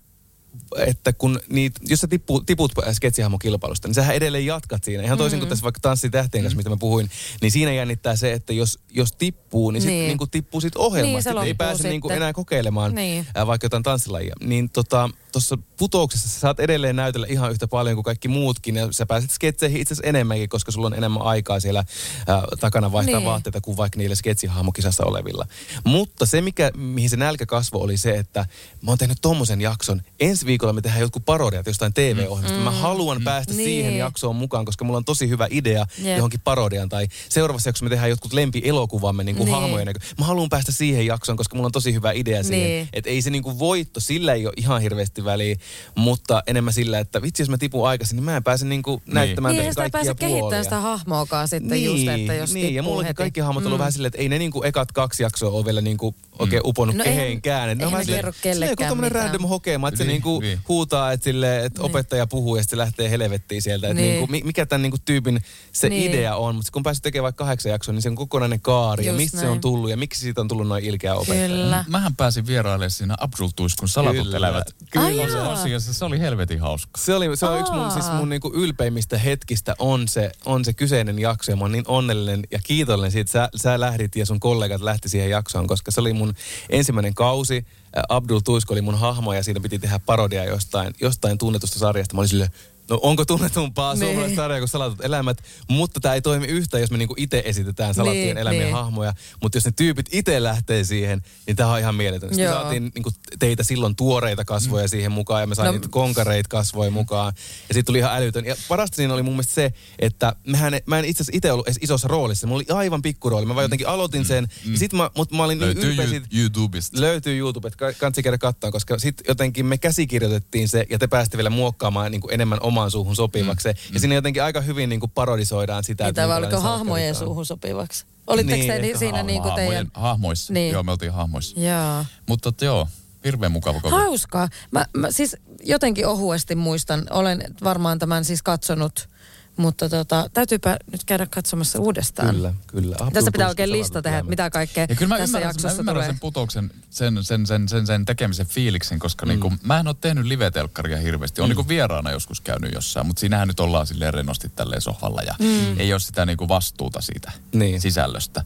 että kun niit, jos sä tippu, tiput sketsihahmokilpailusta, niin sähän edelleen jatkat siinä. Ihan toisin Mm. kuin tässä vaikka Tanssitähtien kanssa, mistä mä puhuin, niin siinä jännittää se, että jos, jos tippuu, niin, sit Niin. niinku tippuu sit Niin, ohjelmasta. että ei pääse niinku sitten. enää kokeilemaan Niin. ää, vaikka jotain tanssilajia. Niin tota, tuossa putouksessa sä saat edelleen näytellä ihan yhtä paljon kuin kaikki muutkin. Ja sä pääset sketseihin itse asiassa enemmänkin, koska sulla on enemmän aikaa siellä ää, takana vaihtaa Niin. vaatteita kuin vaikka niillä sketsihahmokisassa olevilla. Mutta se, mikä, mihin se nälkä kasvoi, oli se, että mä oon tehnyt tommosen jakson. Ensi viikolla me tehdään jotkut parodiat jostain TV-ohjelmasta. Mm. Mä haluan päästä Niin. siihen jaksoon mukaan, koska mulla on tosi hyvä idea Jep. johonkin parodiaan. Tai seuraavassa jaksossa me tehdään jotkut lempielokuvamme niin kuin Niin. hahmojen. näkö- Mä haluan päästä siihen jaksoon, koska mulla on tosi hyvä idea siihen. Niin. Että ei se niin kuin voitto, sillä ei ole ihan hirveästi väliä, mutta enemmän sillä, että vitsi jos mä tipun aikaisin, niin mä en pääse niinku näyttämään Niin, niin, eihän sitä kaikkia pääse kehittämään puolia. sitä hahmoakaan sitten just, että jos niin, ja mullakin heti. kaikki hahmot on ollut Mm. vähän silleen, että ei ne niinku ekat kaksi jaksoa ole vielä niinku oikein uponnut No no eihän- kehenkään. On eihän ne kerro kellekään tommonen mitään. random hokema, että se Niin, niinku niin. huutaa, että, sille, että opettaja puhuu ja sitten se lähtee helvettiin sieltä. Että Niin. niinku, mi- mikä tämän niinku tyypin se Niin. idea on, mutta kun päässyt tekemään vaikka kahdeksan jaksoa, niin se on kokonainen kaari ja Just mistä se on näin. tullut ja miksi siitä on tullut noin ilkeä opettaja. Kyllä. Mähän pääsin vierailemaan siinä Abdul Tuiskun salatut Kyllä. elävät. Ai Kyllä. jaa. Asiassa se oli helvetin hauska. Se, oli, se on yksi mun, siis mun niinku ylpeimmistä hetkistä on se, on se kyseinen jakso ja mä oon niin onnellinen ja kiitollinen siitä, että sä, sä lähdit ja sun kollegat lähti siihen jaksoon, koska se oli mun ensimmäinen kausi. Abdul Tuisko oli mun hahmo ja siinä piti tehdä parodia jostain, jostain tunnetusta sarjasta. Mä olin silleen, no onko tunnetumpaa Niin. suomalaista sarjaa kuin salatut elämät, mutta tämä ei toimi yhtään, jos me niinku itse esitetään salattujen Niin, elämien niin. hahmoja. Mutta jos ne tyypit itse lähtee siihen, niin tämä on ihan mieletön. Sitten saatiin niinku teitä silloin tuoreita kasvoja siihen mukaan ja me sain No- niitä konkareit kasvoja mukaan. Ja siitä tuli ihan älytön. Ja parasta siinä oli mun mielestä se, että mehän, mä en itse asiassa itse ollut edes isossa roolissa. Mulla oli aivan pikkurooli. Mä vaan jotenkin aloitin sen. Ja sit mä, mutta mä olin niin Löytyy ylpeä Yu- siitä. YouTubesta. Löytyy YouTube, että ka- kannattaa käydä katsoa, koska sitten jotenkin me käsikirjoitettiin se ja te pääsitte vielä muokkaamaan niin kuin enemmän omaan suuhun sopivaksi. Mm. Ja siinä jotenkin aika hyvin niin kuin parodisoidaan sitä. Niitä vai oliko hahmojen suuhun sopivaksi? Olitteko Niin, te ni- ehkä siinä niin kuin teidän... Hahmoissa. Niin. Joo, me oltiin hahmoissa. Joo. Mutta joo, hirveän mukava kokemus. Hauskaa. Mä, mä siis jotenkin ohuesti muistan, olen varmaan tämän siis katsonut, mutta tota, täytyypä nyt käydä katsomassa uudestaan. Kyllä, kyllä. Abdul Tässä pitää oikein lista tehdä, mitä kaikkea Ja kyllä mä tässä ymmärrän, sen, mä jaksossa ymmärrän tulee. sen putouksen, sen, sen, sen, sen, sen tekemisen fiiliksen, koska mm. niinku, mä en ole tehnyt live-telkkaria hirveästi. On mm. niinku vieraana joskus käynyt jossain, mutta siinähän nyt ollaan silleen rennosti tälleen sohvalla ja mm. ei ole sitä niinku vastuuta siitä Niin. sisällöstä.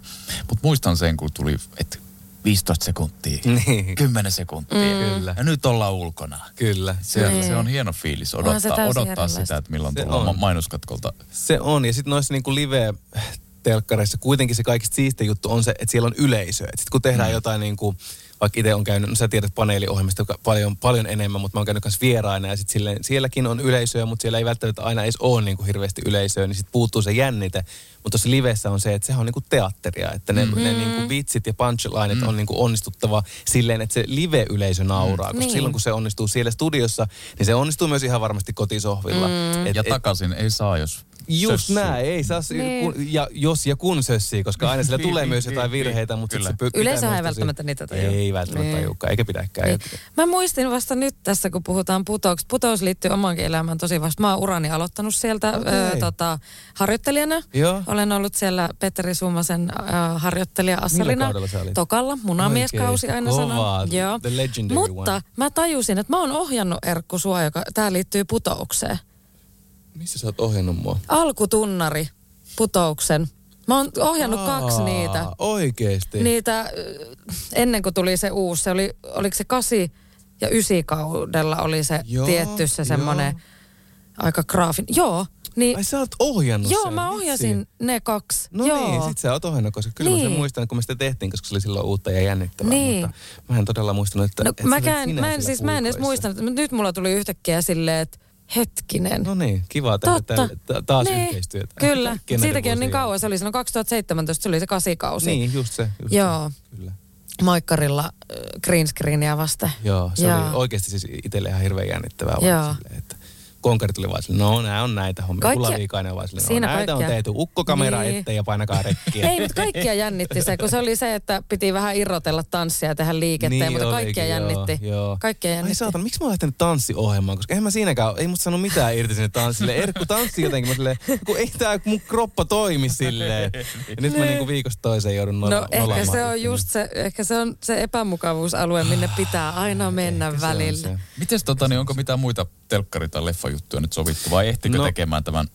Mutta muistan sen, kun tuli, että 15 sekuntia, <laughs> Niin. 10 sekuntia. Mm. Kyllä. Ja nyt ollaan ulkona. Kyllä. Se, Niin. se on hieno fiilis Onhan se odottaa, odottaa erilaista. sitä, että milloin Se tullaan on. ma- mainoskatkolta. Se on, ja sitten noissa niinku live-telkkareissa kuitenkin se kaikista siistein juttu on se, että siellä on yleisö. Sitten kun tehdään mm. jotain niinku, vaikka itse on käynyt, no sä tiedät paneeliohjelmista paljon, paljon enemmän, mutta mä oon käynyt myös vieraina ja sitten sielläkin on yleisöä, mutta siellä ei välttämättä aina edes ole niinku hirveästi yleisöä, niin sitten puuttuu se jännite. Mutta tuossa livessä on se, että sehän on niinku teatteria, että ne, mm. ne niinku vitsit ja punchlineit mm. on niinku onnistuttava silleen, että se live-yleisö nauraa. Koska Niin. silloin kun se onnistuu siellä studiossa, niin se onnistuu myös ihan varmasti kotisohvilla. Mm. Ja takaisin ei saa, jos Just sössyy. näin, ei saa, Niin. kun, ja jos ja kun sössii, koska aina sillä <laughs> Niin, tulee niin, myös jotain niin, virheitä, mutta kyllä. se py- pitää Yleensä ei välttämättä niitä tajua. Ei välttämättä Niin. tajukaan, eikä pidäkään. Niin. Mä muistin vasta nyt tässä, kun puhutaan putouksesta. Putous liittyy omaankin elämään tosi vasta. Mä oon urani aloittanut sieltä Okei. ö, tota, harjoittelijana. Joo. Olen ollut siellä Petteri Summasen ö, harjoittelija Assarina. kaudella sä olit? Tokalla, munamieskausi aina sanoo. Joo. Mutta one. mä tajusin, että mä oon ohjannut Erkku sua, joka tää liittyy putoukseen. Missä sä oot ohjannut mua? Alkutunnari putouksen. Mä oon ohjannut kaksi Aa, niitä. Oikeesti? Niitä ö, ennen kuin tuli se uusi, se oli, oliko se kasi ja ysi kaudella oli se Joo, tietty se joo. semmoinen aika graafin. Joo, niin, Ai sä oot ohjannut joo sen, mä vitsi. ohjasin ne kaksi. No joo. niin, sit sä oot ohjannut, koska kyllä niin. mä sen Niin. muistan, kun mä sitä tehtiin, koska se oli silloin uutta ja jännittävää. Niin. Mutta mä en todella muistanut, että... No, sä mäkään, mä en, siis mä en edes muistanut, nyt mulla tuli yhtäkkiä silleen, että hetkinen. No niin, kiva tehdä Totta. tälle- ta- taas Niin, yhteistyötä. Kyllä, Kaikkien näiden siitäkin on niin kauan. Se oli silloin 2017, se oli se kasikausi. Niin, just se. Just Joo. Se. Kyllä. Maikkarilla äh, green screenia vasten. Joo, se Joo. oli oikeasti siis itselle ihan hirveän jännittävää. Joo. Silleen, että konkari tuli vaan silleen, no nämä on näitä hommia. Kaikkia- Kaikkia, Viikainen vaan silleen, no Siinä näitä kaikkea. on tehty. Ukkokamera Niin. niin. eteen ja painakaa rekkiä. <laughs> Ei, mutta kaikkia jännitti se, kun se oli se, että piti vähän irrotella tanssia ja tehdä liikettä, Niin mutta olikin, kaikkia joo, jännitti. joo. Kaikkia Ai jännitti. saatana, miksi mä oon lähtenyt tanssiohjelmaan? Koska eihän mä siinäkään, ei musta sano mitään irti sinne tanssille. Erkku tanssi jotenkin, mä silleen, kun ei tää mun kroppa toimi silleen. <laughs> Ja nyt mä niinku viikosta toiseen joudun nolla, No ehkä se on just se, ehkä se on se epämukavuusalue, minne pitää aina mennä välillä. se. Mites tota, niin onko mitään muita telkkari- tai leffajuttuja nyt sovittu vai ehtikö No. tekemään tämän?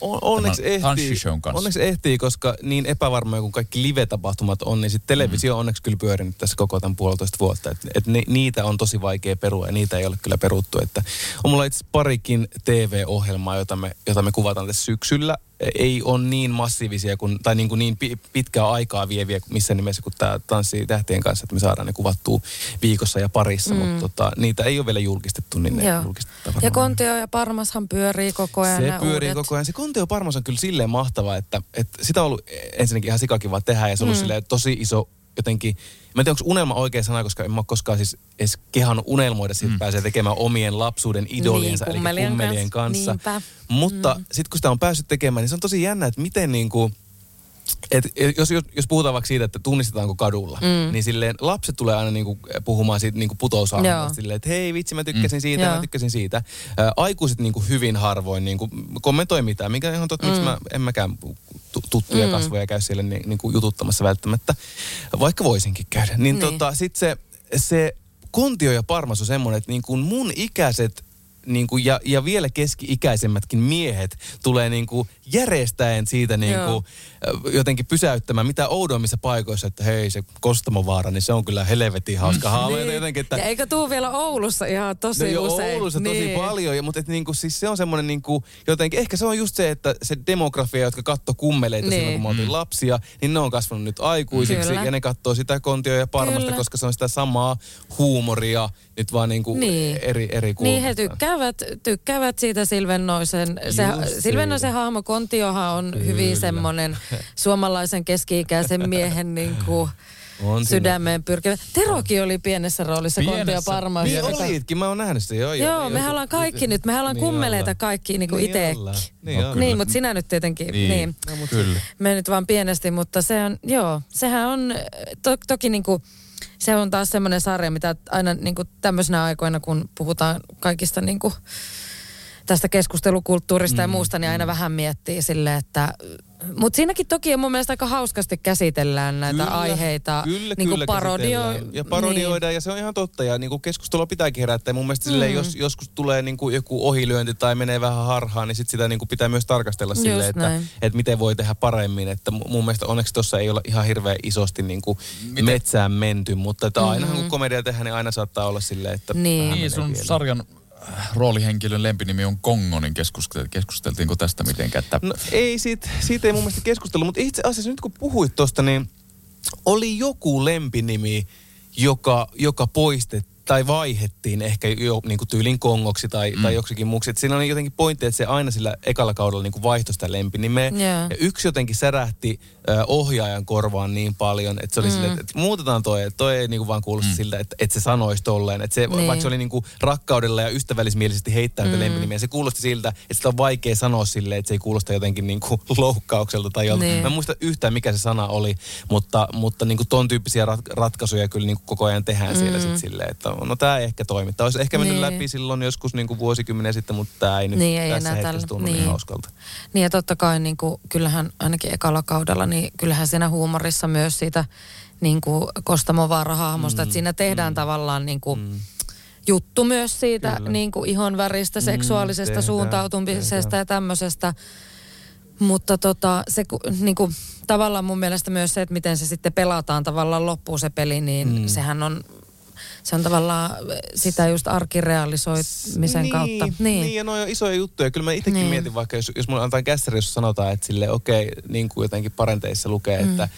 On, onneksi ehtii, onneksi ehtii, koska niin epävarmoja kuin kaikki live-tapahtumat on, niin sitten televisio on onneksi kyllä pyörinyt tässä koko tämän puolitoista vuotta. Et, et ni, niitä on tosi vaikea perua ja niitä ei ole kyllä peruttu. Että on mulla itse parikin TV-ohjelmaa, jota me, jota me kuvataan tässä syksyllä. Ei ole niin massiivisia kuin, tai niin, kuin niin pi- pitkää aikaa vieviä missään nimessä kuin tämä Tanssi tähtien kanssa, että me saadaan ne kuvattua viikossa ja parissa, mm. mutta tota, niitä ei ole vielä julkistettu, niin ne Joo. julkistetaan Ja. Kontio ja Parmashan pyörii koko ajan. Se pyörii uudet. koko ajan. Se Kontio Parmas on kyllä silleen mahtava, että, että sitä on ollut ensinnäkin ihan sikakiva tehdä ja se on ollut Mm. tosi iso jotenkin, mä en tiedä onko unelma oikea sana, koska en mä ole koskaan siis edes kehannut unelmoida siitä, mm. pääsee tekemään omien lapsuuden idoliensa, Niin, eli kummelien kummelien kanssa. kanssa. Niinpä. Mutta mm. sitten kun sitä on päässyt tekemään, niin se on tosi jännä, että miten niin kuin, et, et jos, jos, jos puhutaan vaikka siitä, että tunnistetaanko kadulla, mm. niin silleen lapset tulee aina niinku puhumaan siitä niinku Joo. putoushahmosta silleen, että hei vitsi mä tykkäsin mm. siitä, Joo. mä tykkäsin siitä. Ä, aikuiset niinku hyvin harvoin niinku kommentoi mitään, mikä ihan totta, mm. miksi mä en mäkään tu- tuttuja mm. kasvoja käy siellä ni, niinku jututtamassa välttämättä, vaikka voisinkin käydä. Niin, Niin. tota, sit se, se kontio ja parmas on semmoinen, että niinku mun ikäiset niin kuin, ja, ja vielä keski-ikäisemmätkin miehet tulee niin kuin järjestäen siitä niin kuin, jotenkin pysäyttämään mitä oudoimmissa paikoissa, että hei se Kostamovaara, niin se on kyllä helvetin hauska haamu. Niin. Jotenkin, että, Ja eikö tuu vielä Oulussa ihan tosi No joo, usein? Oulussa tosi niin. paljon, ja, mutta et niinku, siis se on semmoinen niinku, jotenkin, ehkä se on just se, että se demografia, jotka katto kummeleita Niin. silloin, kun me oltiin lapsia, niin ne on kasvanut nyt aikuisiksi, Kyllä. ja ne katsoo sitä kontio ja parmasta, Kyllä. koska se on sitä samaa huumoria, nyt vaan niinku Niin. eri, eri kulmasta. Niin he tykkäävät, tykkäävät siitä Silvennoisen. Se, Just Silvennoisen hahmo Kontiohan on hyvin semmoinen <laughs> suomalaisen keski-ikäisen miehen niin kuin On sydämeen pyrkivä. Terokin oli pienessä roolissa Kontio Pienessä. Parmas. Niin olitkin, mä oon nähnyt sitä, joo. Joo, joo, mehän ollaan kaikki nyt, mehän ollaan Niin kummeleita ollaan. kaikki niin kuin Niin itsekin. Niin Niin, ollaan. niin mutta sinä nyt tietenkin, niin. niin. No, Kyllä. Me nyt vaan pienesti, mutta se on, joo, sehän on, to, toki niin kuin, se on taas semmoinen sarja, mitä aina niin kuin tämmöisenä aikoina, kun puhutaan kaikista niin kuin, tästä keskustelukulttuurista mm, ja muusta, niin aina vähän miettii sille, että... Mutta siinäkin toki mun mielestä aika hauskasti käsitellään näitä Kyllä, aiheita. Kyllä, niin kuin kyllä parodio. Ja parodioidaan, niin. ja se on ihan totta. Ja niin kuin keskustelua pitääkin herättää. Ja mun mielestä silleen, Mm. jos joskus tulee niin kuin joku ohilyönti tai menee vähän harhaan, niin sit sitä niin kuin pitää myös tarkastella silleen, että, että miten voi tehdä paremmin. Että mu- mun mielestä onneksi tuossa ei ole ihan hirveän isosti niin kuin metsään menty, mutta että ainahan kun komedia tehdään, niin aina saattaa olla silleen, että Mm-hmm. Niin. Niin, sun pieleen. sarjan roolihenkilön lempinimi on Kongo, niin keskustel- keskusteltiinko tästä mitenkään? Että No ei, siitä, siitä ei mun mielestä keskustelu, mutta itse asiassa nyt kun puhuit tuosta, niin oli joku lempinimi, joka, joka poistettiin tai vaihettiin ehkä jo niin kuin tyylin kongoksi tai, mm. tai joksikin muuksi. Et siinä oli jotenkin pointti, että se aina sillä ekalla kaudella niin kuin vaihtoi sitä lempinimeä. Joo. Ja yksi jotenkin särähti ohjaajan korvaan niin paljon, että se oli mm. silleen, että, että muutetaan toi, että toi ei niin kuin vaan kuulosta mm. siltä, että, että se sanoisi tolleen. Että se, Niin. vaikka se oli niin kuin rakkaudella ja ystävällismielisesti heittää mm. lempinimiä, se kuulosti siltä, että sitä on vaikea sanoa silleen, että se ei kuulosta jotenkin niin kuin <laughs> loukkaukselta tai joltain. Niin. Mä en muista yhtään, mikä se sana oli, mutta, mutta niin kuin ton tyyppisiä rat, ratkaisuja kyllä niin kuin koko ajan tehdään mm. siellä sit silleen, että no tämä ei ehkä toimi. Tämä olisi ehkä mennyt Niin. läpi silloin joskus niin kuin vuosikymmenen sitten, mutta tämä ei nyt Niin, ei tässä hetkessä tunnu niin. niin hauskalta. Niin ja totta kai niin kuin, kyllähän ainakin ekalla kaudella, niin kyllähän siinä huumorissa myös siitä niin kuin Kostamovaara-hahmosta, mm, että siinä tehdään mm, tavallaan niin kuin, mm. juttu myös siitä niin kuin ihon väristä, seksuaalisesta tehdään, suuntautumisesta tehdään. ja tämmöisestä. Mutta tota, se niin kuin, tavallaan mun mielestä myös se, että miten se sitten pelataan tavallaan loppuun se peli, niin mm. sehän on, se on tavallaan sitä just arkirealisoimisen niin, kautta. Niin. niin, ja ne on isoja juttuja. Kyllä mä itsekin Niin. mietin vaikka, jos, jos mulla antaa kässäri, jos sanotaan, että sille okei, okay, niin kuin jotenkin parenteissa lukee, mm. että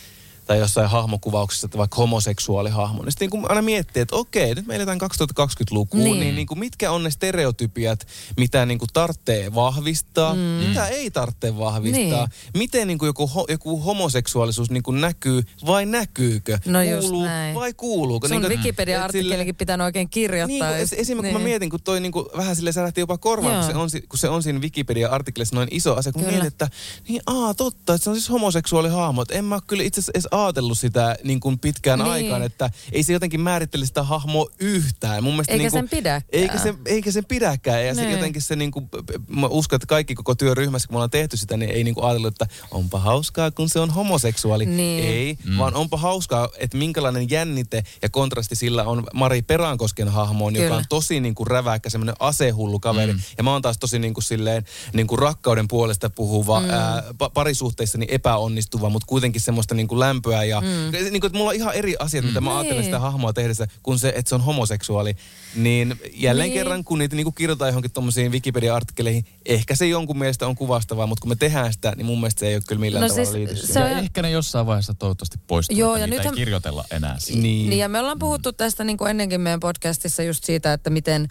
tai jossain hahmokuvauksessa, että vaikka homoseksuaalihahmo, niin sitten niin kuin aina miettii, että okei, nyt me eletään 2020-lukuun, Niin. niin, niin, niin kuin mitkä on ne stereotypiat, mitä niin kuin tarvitsee vahvistaa, mm. mitä ei tarvitse vahvistaa, Niin. miten niin kuin joku, ho, joku homoseksuaalisuus niin kuin näkyy vai näkyykö, No just kuuluu näin. vai kuuluuko. Sun niin kuin, Wikipedia-artikkelikin sille- pitänyt oikein kirjoittaa. niin, kuin, esimerkiksi kun mä mietin, kun toi niinku, vähän sille särähti jopa korvaan, Joo. kun se, on, kun se on siinä Wikipedia-artikkelissa noin iso asia, kun mietin, että niin aa totta, että se on siis homoseksuaali hahmo. Että en mä kyllä itse asiassa ajatellut sitä niin kuin pitkään Niin. aikaan, että ei se jotenkin määrittele sitä hahmoa yhtään. Mun Eikä niin kuin, sen pidäkään. Eikä se, eikä sen pidäkään. Ja se Niin. jotenkin se niin kuin, mä uskon, että kaikki koko työryhmässä, kun me ollaan tehty sitä, niin ei niin kuin ajatellut, että onpa hauskaa, kun se on homoseksuaali. Niin. Ei, mm. vaan onpa hauskaa, että minkälainen jännite ja kontrasti sillä on Mari Perankosken hahmoon, joka Kyllä. on tosi niin kuin räväkkä, semmoinen asehullu kaveri. Mm. Ja mä oon taas tosi niin kuin silleen, niin kuin rakkauden puolesta puhuva, mm. ää, pa- parisuhteissani epäonnistuva, mutta kuitenkin semmoista niin kuin lämpöä. Ja, mm. niin kuin, että mulla on ihan eri asiat, mitä mä ajattelen Niin. sitä hahmoa tehdessä, kun se, että se on homoseksuaali. Niin jälleen Niin. kerran, kun niitä niin kuin kirjoitetaan johonkin tommosiin Wikipedia-artikkeleihin, ehkä se jonkun mielestä on kuvastavaa, mutta kun me tehdään sitä, niin mun mielestä se ei ole kyllä millään No tavalla siis liity se on- ja ehkä ne jossain vaiheessa toivottavasti poistuu, Joo, ja niitä nythän- ei kirjoitella enää. Niin. Niin. niin ja me ollaan puhuttu tästä niin kuin ennenkin meidän podcastissa just siitä, että miten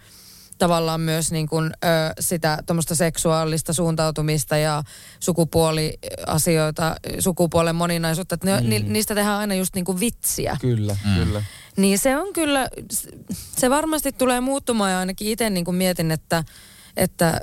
tavallaan myös niin kuin, ö, sitä tuommoista seksuaalista suuntautumista ja sukupuoliasioita, sukupuolen moninaisuutta. Että ne, Mm. ni, niistä tehdään aina just niin kuin vitsiä. Kyllä, mm. kyllä. Niin se on kyllä, se varmasti tulee muuttumaan ja ainakin itse niin kuin mietin, että, että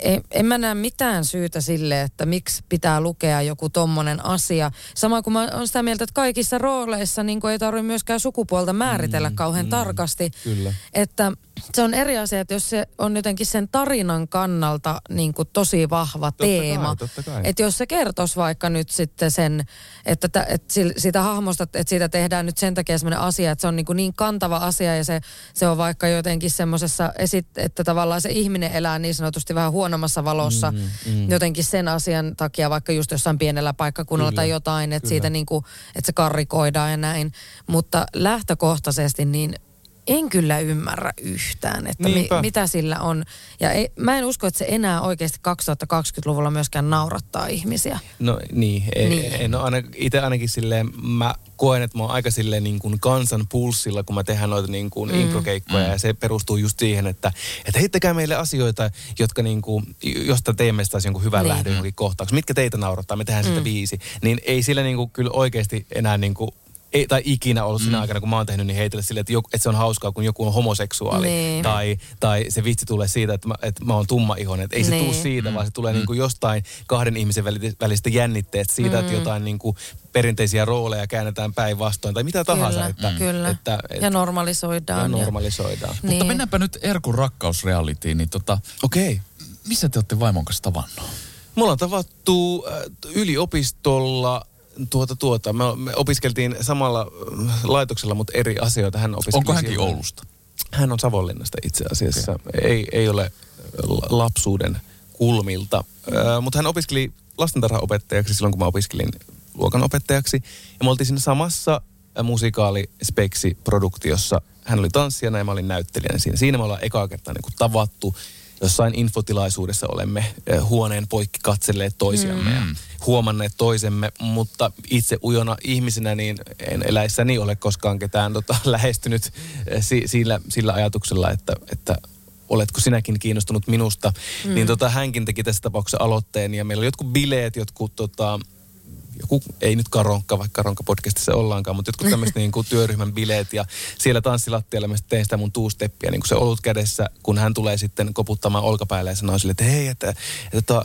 en, en mä näe mitään syytä sille, että miksi pitää lukea joku tommonen asia. Sama kuin mä oon sitä mieltä, että kaikissa rooleissa niin ei tarvitse myöskään sukupuolta määritellä mm, kauhean mm, tarkasti. Kyllä. Että se on eri asia, että jos se on jotenkin sen tarinan kannalta niin kuin tosi vahva Totta teema. kai, totta kai. Että jos se kertoisi vaikka nyt sitten sen, että, tä, että siitä hahmosta, että siitä tehdään nyt sen takia sellainen asia, että se on niin, kuin niin kantava asia ja se, se on vaikka jotenkin semmoisessa, että tavallaan se ihminen elää niin sanotusti vähän huonommassa valossa mm, mm. jotenkin sen asian takia, vaikka just jossain pienellä paikkakunnalla Kyllä, tai jotain, että kyllä. siitä niin kuin, että se karrikoidaan ja näin. Mutta lähtökohtaisesti niin en kyllä ymmärrä yhtään, että mi, mitä sillä on. Ja ei, mä en usko, että se enää oikeasti 2020-luvulla myöskään naurattaa ihmisiä. No niin, ei, Niin. en ole aina, itse ainakin silleen, mä koen, että mä oon aika silleen niin kuin kansan pulssilla, kun mä tehdään noita niin kuin mm. improkeikkoja mm. ja se perustuu just siihen, että, että heittäkää meille asioita, jotka niin kuin, josta teemme taas jonkun hyvän Niin. lähdön johonkin kohtaukseen. Mitkä teitä naurattaa, me tehdään Mm. viisi. Niin ei sillä niin kuin kyllä oikeasti enää niin kuin ei, tai ikinä ollut sinä aikana, kun mä oon tehnyt, niin heitellä silleen, että, joku, että se on hauskaa, kun joku on homoseksuaali. Niin. Tai, tai se vitsi tulee siitä, että mä, että mä oon tumma ihonen. Että ei se Niin. tule siitä, vaan se tulee niin kuin jostain kahden ihmisen väli- välistä jännitteestä siitä, että jotain niin kuin perinteisiä rooleja käännetään päinvastoin tai mitä tahansa. kyllä, että, kyllä. Että, että, ja normalisoidaan. ja normalisoidaan. Niin. Mutta mennäänpä nyt Erkun rakkausrealitiin, niin tota, Okei. Okay. missä te olette vaimon kanssa tavannut? Me ollaan tavattu äh, yliopistolla tuota tuota. Me, me opiskeltiin samalla äh, laitoksella, mutta eri asioita. Hän opiskeli Onko hänkin siellä. Oulusta? Hän on Savonlinnasta itse asiassa. Okay. Ei, ei ole la- lapsuuden kulmilta. Ö, mutta hän opiskeli lastentarhaopettajaksi silloin, kun mä opiskelin luokanopettajaksi. Ja me oltiin siinä samassa ö, musikaali-speksi-produktiossa. Hän oli tanssijana ja mä olin näyttelijänä siinä. Siinä me ollaan ekaa kertaa niin kuin tavattu. Jossain infotilaisuudessa olemme ö, huoneen poikki katselleet toisiamme mm. ja huomanneet toisemme, mutta itse ujona ihmisenä niin en eläissäni ole koskaan ketään tota, <laughs> lähestynyt eh, si, sillä, sillä ajatuksella, että, että oletko sinäkin kiinnostunut minusta. Mm. Niin tota, hänkin teki tässä tapauksessa aloitteen ja meillä oli jotkut bileet, jotkut tota, joku, ei nyt karonkka, vaikka karonkka podcastissa ollaankaan, mutta jotkut tämmöiset <laughs> niin kuin työryhmän bileet ja siellä tanssilattialla mä sitten tein sitä mun tuusteppiä, niin kuin se olut kädessä, kun hän tulee sitten koputtamaan olkapäälle ja sanoo sille, että hei, että, että to,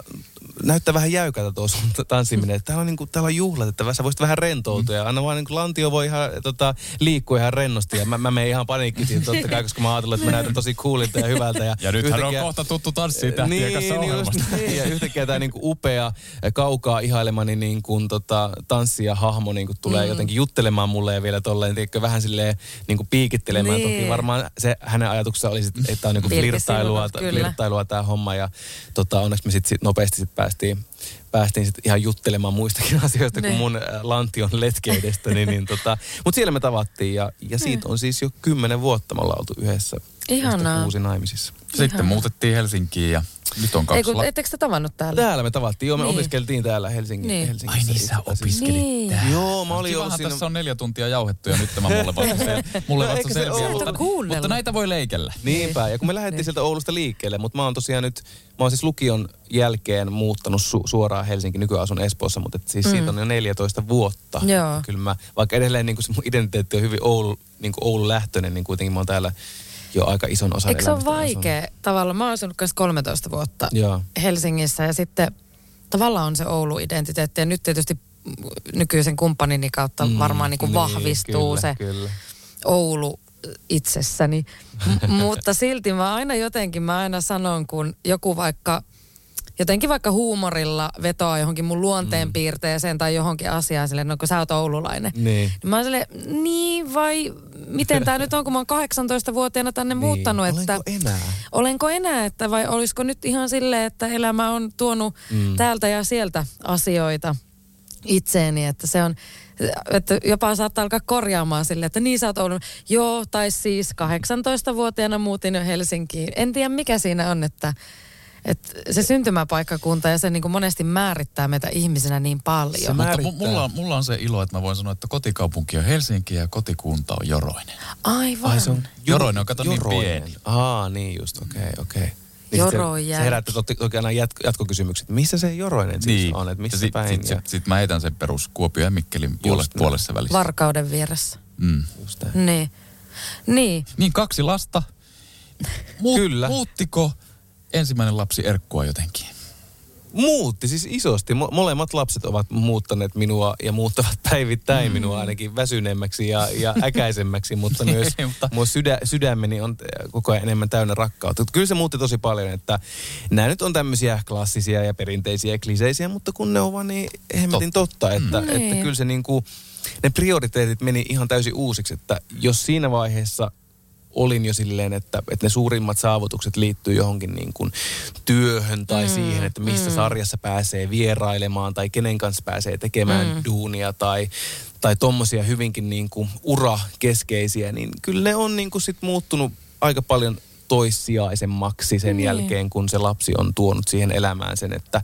näyttää vähän jäykältä tuo sun tanssiminen, että täällä on, niin kuin, täällä on juhlat, että sä voisit vähän rentoutua ja anna vaan niin kuin lantio voi ihan tota, liikkua ihan rennosti ja mä, mä menen ihan paniikkiin totta kai, koska mä ajattelin, että mä näytän tosi coolilta ja hyvältä. Ja, Ja nythän on yhtäkkiä- kohta tuttu tanssitähtien kanssa niin, ohjelmasta. just niin. Ja yhtäkkiä tämä niinku upea, kaukaa ihailemani niin kuin tota, tanssija hahmo niin kuin tulee mm. jotenkin juttelemaan mulle ja vielä tolleen, tiedätkö, vähän silleen niin kuin piikittelemään. Niin. Toki varmaan se hänen ajatuksensa oli, sit, että on niin kuin flirttailua, flirttailua tämä homma. Ja tota, onneksi me sitten sit nopeasti sit päästiin päästiin sitten ihan juttelemaan muistakin <laughs> asioista kuin Niin. mun äh, lantion letkeydestä. niin, niin, tota, Mutta siellä me tavattiin ja, ja siitä on siis jo kymmenen vuotta me ollaan oltu yhdessä. Ihanaa. Kuusi naimisissa. Sitten Ihanaa. muutettiin Helsinkiin ja nyt on Ei kaksi kun, la- ettekö te tavannut täällä? Täällä me tavattiin. Joo, me Niin. opiskeltiin täällä Helsingin, Niin. Helsingissä. Ai niin, sä opiskelit Niin. täällä. Joo, mä olin ollut Kivahan siinä... tässä on neljä tuntia jauhettu ja nyt tämä mulle vasta, <laughs> sel- mulle No, vasta selviää. ollut? Mutta, mutta näitä voi leikellä. Niinpä, ja kun me lähdettiin Niin. sieltä Oulusta liikkeelle, mutta mä oon tosiaan nyt, mä oon siis lukion jälkeen muuttanut su- suoraan Helsinki, nykyään asun Espoossa, mutta et siis mm. siitä on jo 14 vuotta. Joo. Kyllä mä, vaikka edelleen niin kuin se mun identiteetti on hyvin Oulu, niin kuin Oulu-lähtöinen, niin kuitenkin mä oon täällä jo aika ison osan Eikö se ole vaikea? Tavallaan mä oon asunut kanssa 13 vuotta Joo. Helsingissä ja sitten tavallaan on se Oulu-identiteetti ja nyt tietysti nykyisen kumppanini kautta mm, varmaan niin kuin vahvistuu kyllä, se Kyllä. Oulu itsessäni. M- <laughs> mutta silti mä aina jotenkin, mä aina sanon, kun joku vaikka, jotenkin vaikka huumorilla vetoaa johonkin mun luonteenpiirteeseen tai johonkin asiaan silleen, no kun sä oot oululainen. Niin. Niin mä oon silleen, niin vai miten tämä nyt on, kun mä oon 18-vuotiaana tänne muuttanut, niin. että... Olenko enää? Olenko enää, että vai olisiko nyt ihan silleen, että elämä on tuonut mm. täältä ja sieltä asioita itseeni, että se on, että jopa saattaa alkaa korjaamaan silleen, että niin sä oot ollut, joo, tai siis 18-vuotiaana muutin jo Helsinkiin. En tiedä mikä siinä on, että, Et se syntymäpaikkakunta ja se niin kuin monesti määrittää meitä ihmisenä niin paljon. Se Mutta mu- mulla, on- mulla on se ilo, että mä voin sanoa, että kotikaupunki on Helsinki ja kotikunta on Joroinen. Aivan. Ai se on Joroinen on, kato, niin Joroinen. pieni. Aa, niin just, okei, okay, okei. Okay. Niin sit Joroinen. Se, herättää toki, toki aina jatko, jatkokysymykset. Missä se Joroinen siis on? Että missä Niin. Ja päin? Sit, ja, sit, sit mä heitän sen perus Kuopio ja Mikkelin puolesta, näin. puolessa välissä. Varkauden vieressä. mm. just näin. Niin. Niin. Niin, kaksi lasta. Muut, Kyllä. Muuttiko ensimmäinen lapsi Erkkua jotenkin? Muutti siis isosti. Mo- molemmat lapset ovat muuttaneet minua ja muuttavat päivittäin minua ainakin väsyneemmäksi ja, ja <laughs> äkäisemmäksi, mutta myös Niin, mutta- mun sydä, sydämeni on koko ajan enemmän täynnä rakkautta. Kyllä se muutti tosi paljon, että nämä nyt on tämmöisiä klassisia ja perinteisiä ja kliseisiä, mutta kun ne on vaan niin hemmetin totta, että, Mm. että Niin. kyllä se niin kuin, ne prioriteetit meni ihan täysin uusiksi, että jos siinä vaiheessa olin jo silleen, että, että ne suurimmat saavutukset liittyy johonkin niin kuin työhön tai mm, siihen, että missä mm. sarjassa pääsee vierailemaan tai kenen kanssa pääsee tekemään mm. duunia tai, tai tommosia hyvinkin niin kuin urakeskeisiä, niin kyllä ne on niin kuin sit muuttunut aika paljon toissijaisemmaksi sen Niin. jälkeen, kun se lapsi on tuonut siihen elämään sen, että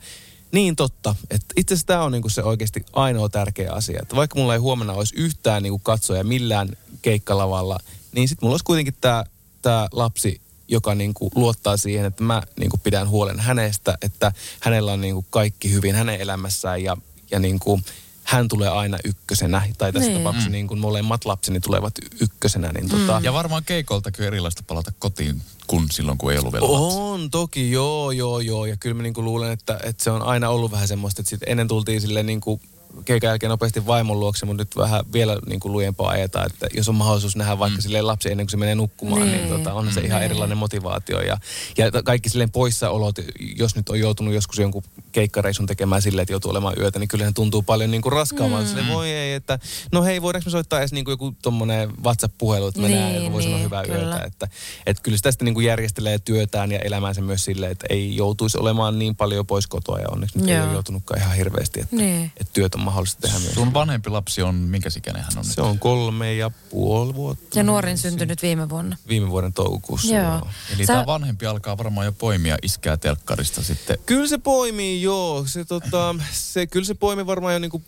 niin totta. Että itse asiassa tämä on niinku se oikeasti ainoa tärkeä asia. Että vaikka mulla ei huomenna olisi yhtään niinku katsoja millään keikkalavalla, niin sitten mulla olisi kuitenkin tämä tää lapsi, joka niinku luottaa siihen, että mä niinku pidän huolen hänestä, että hänellä on niinku kaikki hyvin hänen elämässään ja, ja niinku, hän tulee aina ykkösenä. Tai tässä Niin. tapauksessa niin kuin molemmat lapseni tulevat ykkösenä. Niin tota, Ja varmaan keikoltakin on erilaista palata kotiin kuin silloin, kun ei ollut vielä lapsia. on toki, joo, joo, joo. Ja kyllä mä niinku luulen, että, että se on aina ollut vähän semmoista, että sit ennen tultiin sille niinku keikan jälkeen nopeasti vaimon luokse, mutta nyt vähän vielä niinku lujempaa ajetaan, että jos on mahdollisuus nähdä vaikka mm. silleen lapsi ennen kuin se menee nukkumaan, niin, Niin. niin tota, on se ihan erilainen motivaatio. Ja, ja kaikki silleen poissaolot, jos nyt on joutunut joskus jonkun keikkareisun tekemään silleen, että joutuu olemaan yötä, niin kyllähän tuntuu paljon niinku raskaammalta. Mm. Silleen, voi ei, että no hei, voidaanko me soittaa edes niinku joku tommonen WhatsApp-puhelu, että mä Niin, että voi sanoa niin, hyvää kyllä. yötä. Että, että kyllä sitä sitten niin kuin järjestelee työtään ja elämäänsä myös silleen, että ei joutuisi olemaan niin paljon pois kotoa ja onneksi nyt ei Joo. ole joutunutkaan ihan hirveästi, että, Niin. että työt on mahdollista tehdä myös. Sun vanhempi lapsi on, minkä ikäinen hän on Se nyt? on kolme ja puoli vuotta. Ja nuorin syntynyt viime vuonna. Viime vuoden toukokuussa. Joo. Eli Sä- tämä vanhempi alkaa varmaan jo poimia iskää telkkarista sitten. Kyllä se poimii, joo. Se, tota, se, kyllä se poimi varmaan jo niinku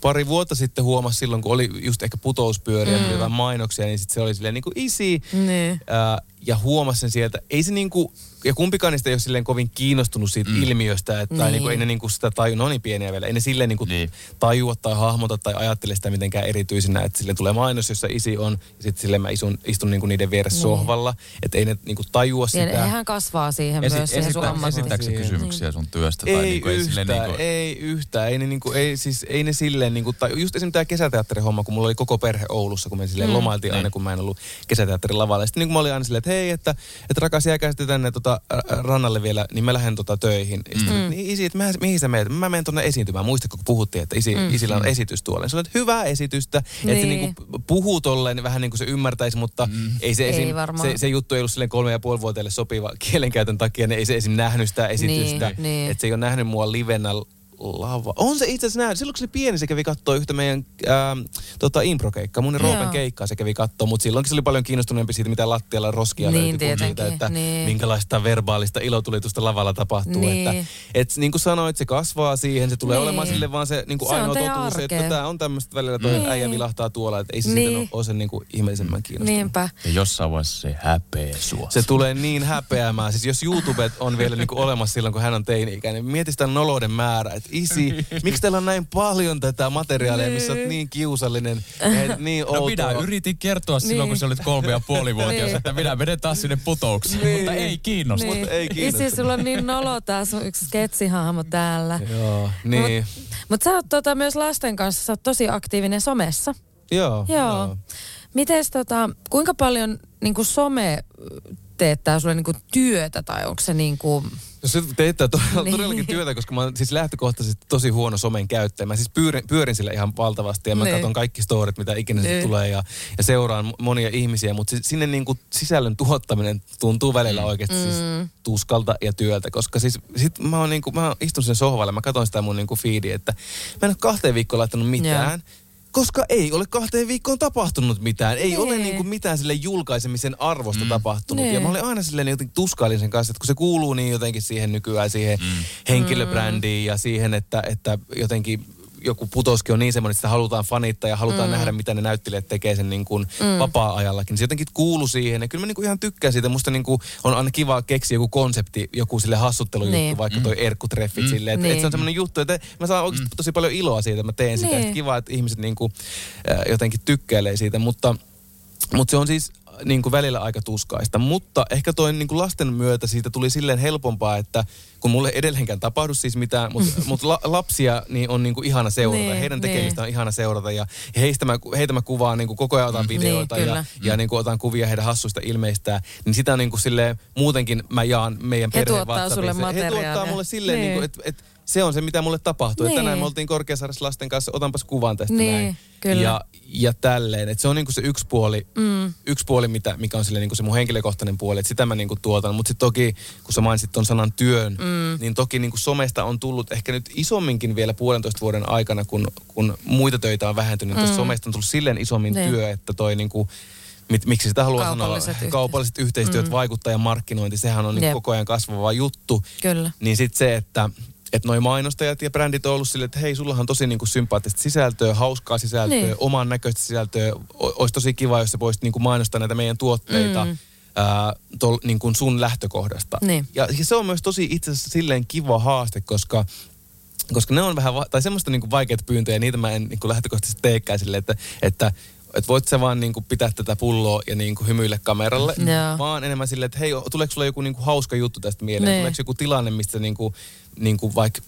pari vuotta sitten huomasi silloin, kun oli just ehkä putouspyöriä, mm. jotain mainoksia, niin sitten se oli silleen niinku isi. Niin. Ää, ja huomasi sen sieltä. Ei se niinku, ja kumpikaan niistä ei ole silleen kovin kiinnostunut siitä mm. ilmiöstä, että, tai Niin. niinku, ei ne niinku sitä taju, no niin pieniä vielä, ei ne silleen niinku Niin. tajua tai hahmota tai ajattele sitä mitenkään erityisenä, että sille tulee mainos, jossa isi on, ja sitten silleen mä istun, istun niinku niiden vieressä Niin. sohvalla, että ei ne niinku tajua Ja sitä. hän kasvaa siihen Esi- myös, siihen sun esittääkö se kysymyksiä sun työstä? Ei, niinku, yhtään, silleen niinku... niinku- ei yhtään, ei ne, niinku, ei, siis, ei ne silleen, niinku, tai just esimerkiksi tämä kesäteatterihomma, kun mulla oli koko perhe Oulussa, kun me silleen mm, lomailtiin aina, niin. kun mä en ollut kesäteatterin lavalla. Ja sitten niin mä olin aina silleen, että hei, että, että rakas jääkää sitten tänne tota, rannalle vielä, niin mä lähden tota, töihin. Ja sitten, mm. niin isi, että mä, mihin sä meet? Mä menen tuonne esiintymään. Muistatko, kun puhuttiin, että isi, mm. isillä on esitys tuolla. Niin sanoin, että hyvää esitystä. Niin. Että se Niin. niinku puhuu tolleen vähän niin kuin se ymmärtäisi, mutta mm. ei se Ei esim, varmaan. se, se juttu ei ollut silleen kolme ja puoli vuoteelle sopiva kielenkäytön takia, niin ei se esim nähnyt sitä esitystä. Niin, niin. Että se ei ole nähnyt mua livenä lava. On se itse asiassa. Silloin kun se oli pieni, se kävi kattoo yhtä meidän ähm, tota, improkeikkaa. Mun Roopen keikkaa se kävi kattoo, mutta silloinkin se oli paljon kiinnostuneempi siitä, mitä lattialla roskia Niin, löytyi, kuin siitä, että niin. minkälaista verbaalista ilotulitusta lavalla tapahtuu. Niin. Että, et, niin kuin sanoit, se kasvaa siihen, se tulee Niin. olemaan sille vaan se, niin kuin Se ainoa totuus, että arkea. tämä on tämmöistä välillä, toi Niin. äijä vilahtaa tuolla, että ei se Niin. sitten ole sen niin kuin ihmeellisemmän kiinnostunut. Niinpä. Ja jossain vaiheessa se häpeä sua. Se tulee niin häpeämään. Siis jos YouTubet on vielä niinku olemassa silloin, kun hän on teini-ikäinen, mieti sitä nolouden määrä. Että isi, <laughs> miksi teillä on näin paljon tätä materiaalia, missä olet niin kiusallinen ja niin No minä yritin kertoa silloin, Niin. kun sä olit kolme ja puoli <laughs> vuotias, Niin. että minä menen taas sinne putoukseen, Niin. mutta ei kiinnosta. Mutta ei kiinnosta. Isi, sulla on niin nolo tää sun yksi sketsihahmo täällä. Joo, niin. Mutta sä oot tota, myös lasten kanssa, sä oot tosi aktiivinen somessa. Joo, Joo. Mites tota, kuinka paljon niinku some teettää sulle niinku työtä tai onko se niinku... No se teettää todella, Niin. todellakin työtä, koska mä oon siis lähtökohtaisesti tosi huono somen käyttäjä. Mä siis pyörin, pyörin sillä ihan valtavasti ja mä Niin. katson kaikki storit, mitä ikinä niin. Niin. tulee ja, ja seuraan monia ihmisiä, mutta sinne niinku sisällön tuottaminen tuntuu välillä oikeasti mm. siis tuskalta ja työltä, koska siis sit mä, oon niinku, mä istun sen sohvalle, mä katson sitä mun niinku feedia, että mä en ole kahteen viikkoon laittanut mitään. Koska ei ole kahteen viikkoon tapahtunut mitään. Ei Nee. ole niin kuin mitään sille julkaisemisen arvosta mm. tapahtunut. Nee. Ja mä olin aina silleen jotenkin tuskailin sen kanssa, että kun se kuuluu niin jotenkin siihen nykyään, siihen mm. henkilöbrändiin ja siihen, että, että jotenkin joku putoski on niin semmoinen, että sitä halutaan fanittaa ja halutaan mm. nähdä, mitä ne näyttelijät tekee sen niin kuin mm. vapaa-ajallakin. Se jotenkin kuuluu siihen. Ja kyllä mä niin kuin ihan tykkään siitä. Musta niin kuin on aina kiva keksiä joku konsepti, joku sille hassuttelujuttu, Niin. vaikka toi erkkutreffit mm. silleen. Että, Niin. että se on semmoinen juttu, että mä saan oikeasti tosi paljon iloa siitä, että mä teen sitä. Niin. Niin. Kiva, että ihmiset niin kuin, äh, jotenkin tykkäilee siitä, mutta, mutta se on siis niin kuin välillä aika tuskaista. Mutta ehkä toi niin kuin lasten myötä siitä tuli silleen helpompaa, että kun mulle edelleenkään tapahdu siis mitään, mutta <laughs> mut la, lapsia niin on niin kuin ihana seurata. Niin, Niin, heidän niin. tekemistä on ihana seurata ja heistä mä, heitä mä kuvaan niin kuin koko ajan otan videoita Niin, ja, kyllä. ja niin kuin otan kuvia heidän hassuista ilmeistään. Niin sitä niin kuin silleen muutenkin mä jaan meidän He perheen tuottaa sulle WhatsAppissa. He tuottaa materiaalia. mulle silleen, Niin. niin. kuin, että, että se on se, mitä mulle tapahtuu. Niin. Niin. Tänään me oltiin Korkeasaaressa lasten kanssa, otanpas kuvan tästä Niin, näin. kyllä. Ja, ja tälleen. Et se on niinku se yksi puoli, mm. yksi puoli mitä, mikä on sille niinku se mun henkilökohtainen puoli. Että sitä mä niinku tuotan. Mutta sitten toki, kun sä mainitsit ton sanan työn, mm. niin toki niinku somesta on tullut ehkä nyt isomminkin vielä puolentoista vuoden aikana, kun, kun muita töitä on vähentynyt. Mm. somesta on tullut silleen isommin Niin. työ, että toi niinku, mit, miksi sitä haluaa sanoa, Kaupalliset yhteistyöt. kaupalliset yhteistyöt, mm. vaikuttaja markkinointi, sehän on niinku Jep. koko ajan kasvava juttu. Kyllä. Niin sitten se, että että noi mainostajat ja brändit on ollut silleen, että hei, sullahan on tosi niinku sympaattista sisältöä, hauskaa sisältöä, Niin. oman näköistä sisältöä. O- Olisi tosi kiva, jos sä voisit niinku mainostaa näitä meidän tuotteita mm. ää, tol, niinku sun lähtökohdasta. Niin. Ja, ja se on myös tosi itse asiassa silleen kiva haaste, koska koska ne on vähän, va- tai semmoista niinku vaikeita pyyntöjä, niitä mä en niinku lähtökohtaisesti teekään silleen, että, että että voit sä vaan niinku pitää tätä pulloa ja niinku hymyillä kameralle, Joo. vaan enemmän silleen, että hei, tuleeko sulla joku niinku hauska juttu tästä mieleen? Niin. Tuleeko joku tilanne, mistä niinku, niinku vaikka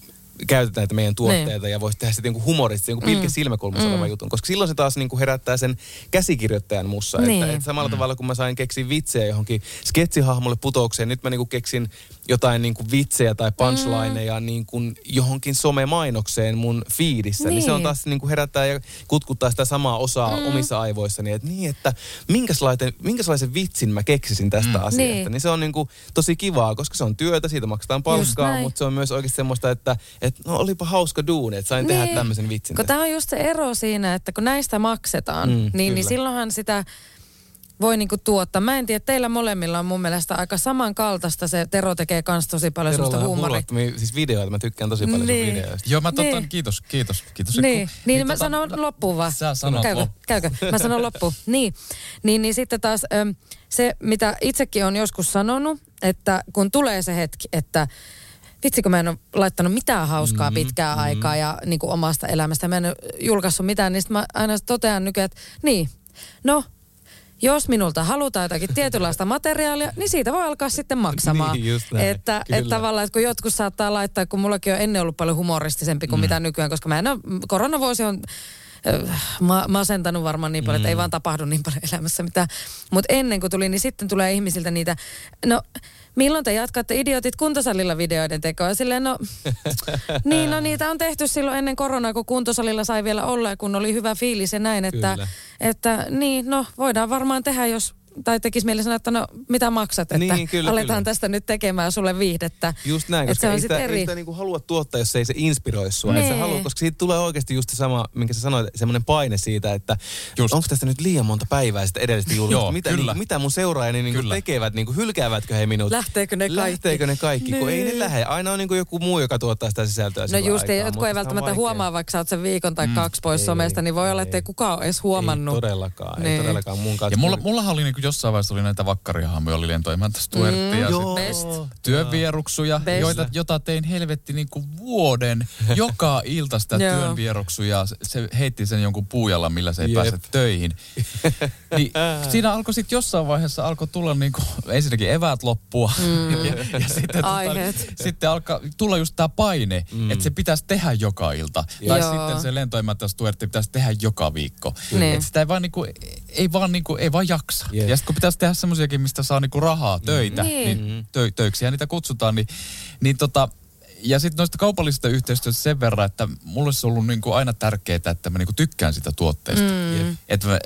käytetään näitä meidän tuotteita ja voisi tehdä sitten niinku humorista, joku pilke silmäkulmassa mm. oleva jutun. Koska silloin se taas niinku herättää sen käsikirjoittajan mussa. Niin. Että, että samalla mm. tavalla kun mä sain keksiä vitsejä johonkin sketsihahmolle putoukseen, nyt mä niinku keksin jotain niinku vitsejä tai punchlineja mm. niinku johonkin somemainokseen mun fiidissä. Niin. niin se on Niin. taas niinku herättää ja kutkuttaa sitä samaa osaa mm. omissa aivoissani. Että niin, että minkälaisen, minkälaisen vitsin mä keksisin tästä mm. asiasta. Niin. Niin. niin se on niinku tosi kivaa, koska se on työtä, siitä maksetaan palkkaa, mutta se on myös oikeasti semmoista, että et, no olipa hauska duuni, että sain tehdä tämmöisen vitsin. Kun tämä on just se ero siinä, että kun näistä maksetaan, Mm, niin, niin silloinhan sitä voi niinku tuottaa. Mä en tiedä, teillä molemmilla on mun mielestä aika samankaltaista. Se Tero tekee kans tosi paljon Terolla semmoista on huumoria. siis videoita, mä tykkään tosi paljon Niin. videoista. Joo, mä tota, Niin. kiitos, kiitos, kiitos. Niin, Ekku. niin, mä tota, sanon loppuun vaan. Sä sanot käykö, loppuun. käykö? Mä sanon loppuun. <laughs> Niin, niin, niin sitten taas äm, se, mitä itsekin on joskus sanonut, että kun tulee se hetki, että vitsi kun mä en ole laittanut mitään hauskaa pitkään mm, aikaa ja niin kuin omasta elämästä, mä en ole julkaissut mitään, niin sit mä aina totean nykyään, että niin, no jos minulta halutaan jotakin tietynlaista materiaalia, niin siitä voi alkaa sitten maksamaan. <laughs> Niin, just näin. että, Kyllä. että tavallaan, että kun jotkut saattaa laittaa, kun mullakin on ennen ollut paljon humoristisempi kuin mm. mitä nykyään, koska mä en ole, koronavuosi on ma- masentanut varmaan niin paljon, mm. että ei vaan tapahdu niin paljon elämässä mitään. Mutta ennen kuin tuli, niin sitten tulee ihmisiltä niitä, no milloin te jatkatte idiotit kuntosalilla videoiden tekoa? Silleen, no, <laughs> niin, no niitä on tehty silloin ennen koronaa, kun kuntosalilla sai vielä olla ja kun oli hyvä fiilis ja näin, että, Kyllä. että niin, no voidaan varmaan tehdä, jos tai tekisi mieli sanoa, että no mitä maksat, että Niin, kyllä, aletaan kyllä. tästä nyt tekemään sulle viihdettä. Just näin, Että koska se on sitä, eri. ei sitä niinku halua tuottaa, jos ei se inspiroi sua. Et Nee. sä halua, koska siitä tulee oikeasti just se sama, minkä sä sanoit, semmoinen paine siitä, että Just. onko tästä nyt liian monta päivää sitten edellistä julkaista. Joo, mitä, kyllä. niinku, mitä mun seuraajani niinku Kyllä. tekevät, niinku, hylkäävätkö he minut? Lähteekö ne kaikki? Lähteekö ne kaikki, kun ei ne Niin. lähde. Aina on niinku joku muu, joka tuottaa sitä sisältöä No just, aikaa, jotkut ei sitä välttämättä huomaa, vaikka sä oot sen viikon tai kaksi pois Ei, somesta, niin voi olla, että ei kukaan ole edes huomannut. Ei todellakaan, ei Niin. todellakaan mun kanssa. Ja mulla, mullahan oli niinku jossain vaiheessa oli näitä vakkarihamoja, oli lentoimäntä Stuartti mm, ja sitten Best. joita, jota tein helvetti niinku vuoden. <laughs> Joka ilta sitä työnvieruksuja. Se- heitti sen jonkun puujalla, millä se ei Jep. pääse töihin. <laughs> Niin siinä alkoi sitten jossain vaiheessa alkoi tulla niinku, ensinnäkin eväät loppua. Mm. <laughs> ja, ja sitten, Aiheet. sitten alkaa tulla just tämä paine, mm. että se pitäisi tehdä joka ilta. Tai Joo. sitten se lentoimäntä Stuartti pitäisi tehdä joka viikko. Niin. Että sitä ei vaan, niinku, ei vaan, niinku, ei vaan jaksa. Jep. Ja sitten kun pitäisi tehdä semmoisiakin, mistä saa niinku rahaa, töitä, Niin. niin tö, töiksiä niitä kutsutaan, niin, niin tota, ja sitten noista kaupallisista yhteistyöstä sen verran, että mulle se on ollut niinku aina tärkeää, että mä niinku tykkään sitä tuotteesta. Mm. Että mä,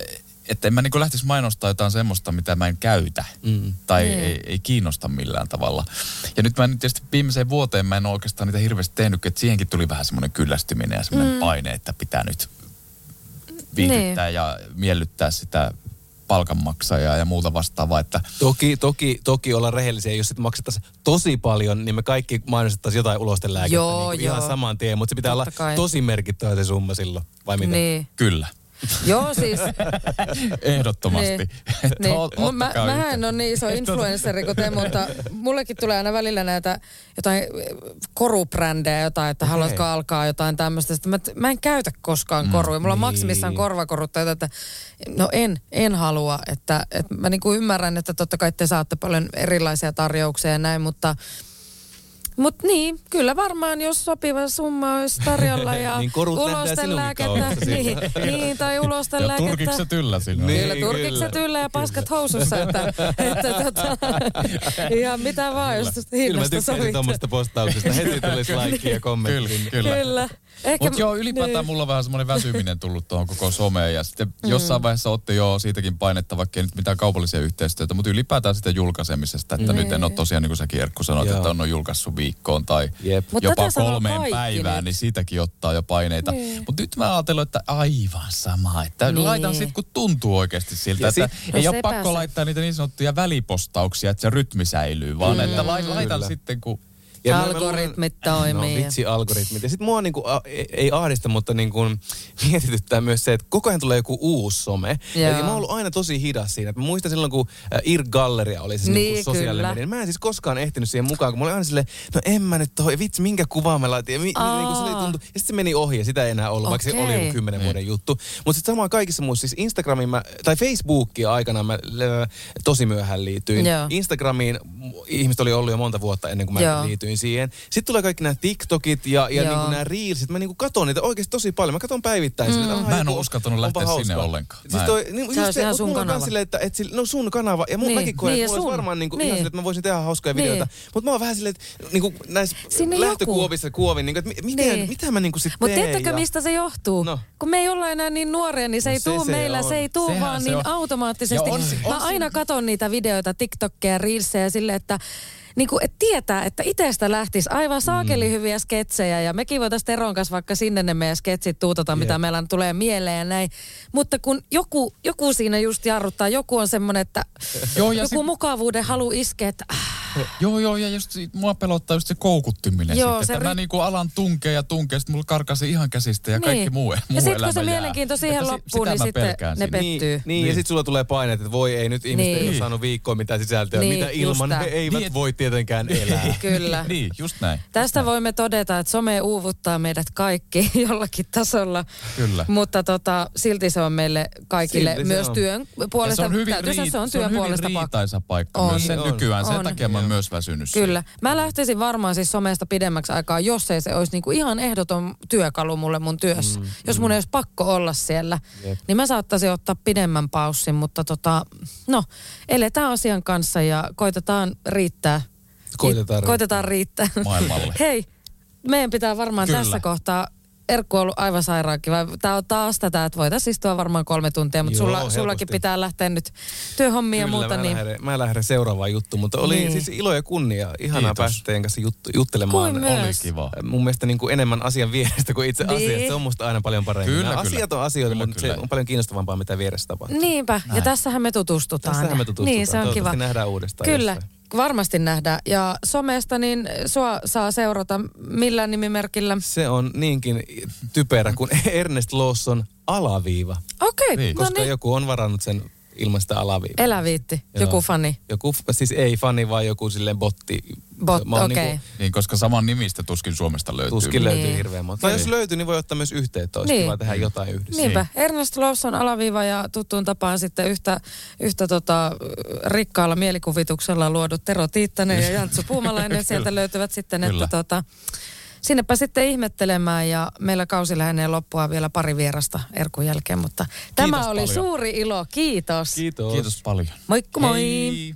että en mä niinku lähtisi mainostaa jotain semmoista, mitä mä en käytä. Mm. Tai Niin. ei, ei kiinnosta millään tavalla. Ja nyt mä nyt tietysti viimeiseen vuoteen mä en ole oikeastaan niitä hirveästi tehnyt, että siihenkin tuli vähän semmoinen kyllästyminen ja semmoinen mm. paine, että pitää nyt viihdyttää ja miellyttää sitä palkanmaksajaa ja muuta vastaavaa, että Toki, toki, toki olla rehellisiä, jos sit maksettaisiin tosi paljon, niin me kaikki mainostettaisiin jotain ulostelääkettä Joo, niin kuin ihan joo. saman tien, mutta se pitää Totta olla kai. tosi merkittävä se summa silloin, vai mitä? Niin. kyllä, <laughs> Joo, siis <laughs> ehdottomasti. Niin. <laughs> Niin. ot- mä, mähän en ole niin iso influenssari kuin te, mutta mullekin tulee aina välillä näitä jotain korubrändejä, jotain, että okay. haluatko alkaa jotain tämmöistä. Sitten Mä, mä en käytä koskaan koruja. Mulla on niin. maksimissaan korvakorut tai jotain, että no en, en halua. Että, että mä niinku ymmärrän, että totta kai te saatte paljon erilaisia tarjouksia ja näin, mutta Mutta niin, kyllä varmaan, jos sopiva summa olisi tarjolla <laughs> ja Niin ulostenlääkettä. sinunkin Niin, niin, tai Ja ulostenlääkettä. turkikset yllä sinne. Niin. Kyllä, turkikset yllä ja paskat housussa, että, että tota, <laughs> ihan mitä vaan, jos tästä Kyllä mä hinnasta tykkäsin sovitaan. tuommoista postauksesta. Heti tulisi like ja kommentti. Kyllä, kyllä. Kyllä. Ehkä, Mutta joo, ylipäätään niin. mulla on vähän semmoinen väsyminen tullut tuohon koko someen. Ja sitten Mm. jossain vaiheessa otti jo siitäkin painetta, vaikka ei nyt mitään kaupallisia yhteistyötä, mutta ylipäätään sitä julkaisemisesta. Että nyt en ole tosiaan, niin kuin säkin Erkku sanoit, Joo. että on julkaissut viikkoon tai Jep. Mut jopa kolmeen päivään, nyt. niin siitäkin ottaa jo paineita. Niin. Mutta nyt mä ajattelin, että aivan sama. Että Niin. laitan sitten, kun tuntuu oikeasti siltä, Ja että sit- No ei ole pakko se. laittaa niitä niin sanottuja välipostauksia, että se rytmi säilyy, vaan että lai- laitan Kyllä. sitten, kun Ja mä- mä Algoritmit luulen- toimii. No vitsi algoritmit. Ja sitten mua niinku, a, ei- ei ahdista, mutta niinku, <laughs> mietityttää myös se, että koko ajan tulee joku uusi some. Ja, Joo. ja mä oon ollut aina tosi hidas siinä. Mä muistan silloin, kun Ir Galleria oli se Niin, niinku sosiaalinen kyllä. media. Mä en siis koskaan ehtinyt siihen mukaan, kun mä olin aina silleen, no en mä nyt tohon, vitsi minkä kuvaa mä laitin. Ja, mi, Aa. niinku, se oli tuntu, ja sitten se meni ohi ja sitä ei enää ollut, vaikka se oli joku kymmenen Niin. vuoden juttu. Mutta sitten samaan kaikissa muissa, siis Instagramin mä, tai Facebookia aikana mä tosi myöhään liityin. Joo. Instagramiin ihmiset oli ollut jo monta vuotta ennen kuin mä Joo. liityin siihen. Sitten tulee kaikki nämä TikTokit ja, ja Joo. niinku nämä Reelsit. Mä niinku katon niitä oikeasti tosi paljon. Mä katon päivittäin. Mm. Sille, että, Mä en joku- oo uskaltanut lähteä sinne hauskaa. ollenkaan. Siis toi, niin, Se just ihan mut sun on kanava. Silleen, että, että sille, no sun kanava. Ja mun, Niin, mäkin koen, niin, että ja mulla olisi varmaan niinku, Niin. ihan silleen, että mä voisin tehdä hauskoja Niin. videoita. Mutta mä oon vähän silleen, että niinku, näissä Sinne lähtökuovissa kuovin, niinku, että mi- miten, Niin. mitä mä niinku sit Mutta teen. tiedättekö, ja- mistä se johtuu? No. Kun me ei olla enää niin nuoria, niin se No ei se tuu se meillä, on. se ei tuu vaan se niin on. automaattisesti. Ja on Mä on aina katon niitä videoita, TikTokkeja, Reelsejä sille, että niin kuin, et tietää, että itsestä lähtisi aivan saakeli Mm. hyviä sketsejä ja mekin voitaisiin Teron kanssa vaikka sinne ne meidän sketsit tuutata, mitä meillä tulee mieleen ja näin. Mutta kun joku, joku siinä just jarruttaa, joku on semmoinen, että <laughs> Joo, ja joku sit- mukavuuden halu iskee, että ah, Joo, joo, ja just mua pelottaa just se koukuttiminen Joo, sitten. se Että mä ri- niinku alan tunkea ja tunkea, sitten mulla karkasi ihan käsistä ja kaikki muu, muu Niin. Ja sitten kun se jää. mielenkiinto siihen Että sitä niin mä sitten ne siinä. pettyy. Niin, niin, ja sitten sulla tulee paineet, että voi ei nyt ihmiset Niin. ei ole saanut viikkoa mitään sisältöä, Niin, mitä ilman he eivät Niin, et- voi tietenkään elää. <laughs> Kyllä. <laughs> Niin, just näin. Tästä voimme todeta, että some uuvuttaa meidät kaikki <laughs> jollakin tasolla. Kyllä. Mutta tota, silti se on meille kaikille Silti myös on. työn Ja puolesta. se on hyvin, täytyy riit- se on se on työn hyvin puolesta pakko. riitaisa paikka On. myös sen On. nykyään. Sen On. takia mä oon myös väsynyt siihen. Kyllä. Mä lähtisin varmaan siis somesta pidemmäksi aikaa, jos ei se olisi niinku ihan ehdoton työkalu mulle mun työssä. Mm, jos mun ei olisi pakko olla siellä, Jep. niin mä saattaisin ottaa pidemmän paussin. Mutta tota, no, eletään asian kanssa ja koitetaan riittää. Koitetaan riittää. koitetaan riittää. Maailmalle. <laughs> Hei, meidän pitää varmaan Kyllä. tässä kohtaa Erkku on ollut aivan sairaan kiva. Tämä on taas tätä, että voitaisiin istua varmaan kolme tuntia, mutta Joo, sulla, helposti. sullakin pitää lähteä nyt työhommia ja muuta. mä, Niin. lähden, mä lähden seuraavaan juttuun, mutta oli Niin. siis ilo ja kunnia. Ihanaa Kiitos. päästä teidän kanssa juttu, juttelemaan. Kuin myös. Oli kiva. Mun mielestä niin kuin enemmän asian vierestä kuin itse Niin. asiasta. Se on musta aina paljon paremmin. Kyllä, Nämä kyllä. Asiat on asioita, Kyllä, mutta kyllä. se on paljon kiinnostavampaa, mitä vieressä tapahtuu. Niinpä, ja Näin. tässähän me tutustutaan. Tässähän me tutustutaan. Niin, se on kiva. Nähdään uudestaan Kyllä, jossain. Varmasti nähdään. Ja somesta niin sua saa seurata millä nimimerkillä? Se on niinkin typerä kuin <laughs> Ernest Lawson alaviiva. Okei, okay, Niin, no Koska niin. joku on varannut sen ilman sitä alaviivaa. Eläviitti, Joo. joku fani. Joku, siis ei fani, vaan joku silleen botti. Bot, oon okei. niinku- Niin, koska saman nimistä tuskin Suomesta löytyy. Tuskin löytyy Niin. hirveän monta. Tai jos löytyy, niin voi ottaa myös yhteyttä. Olisi Niin. kiva tehdä jotain yhdessä. Niinpä, Ernest Lawson alaviiva ja tuttuun tapaan sitten yhtä, yhtä tota, rikkaalla mielikuvituksella luodut Tero Tiittanen ja <laughs> Jantsu Puumalainen. Sieltä löytyvät sitten, Kyllä. että tota, sinnepä sitten ihmettelemään ja meillä kausi lähenee loppua vielä pari vierasta Erkun jälkeen, mutta tämä oli paljon. suuri ilo. Kiitos. Kiitos. Kiitos paljon. Moikku moi. Hei.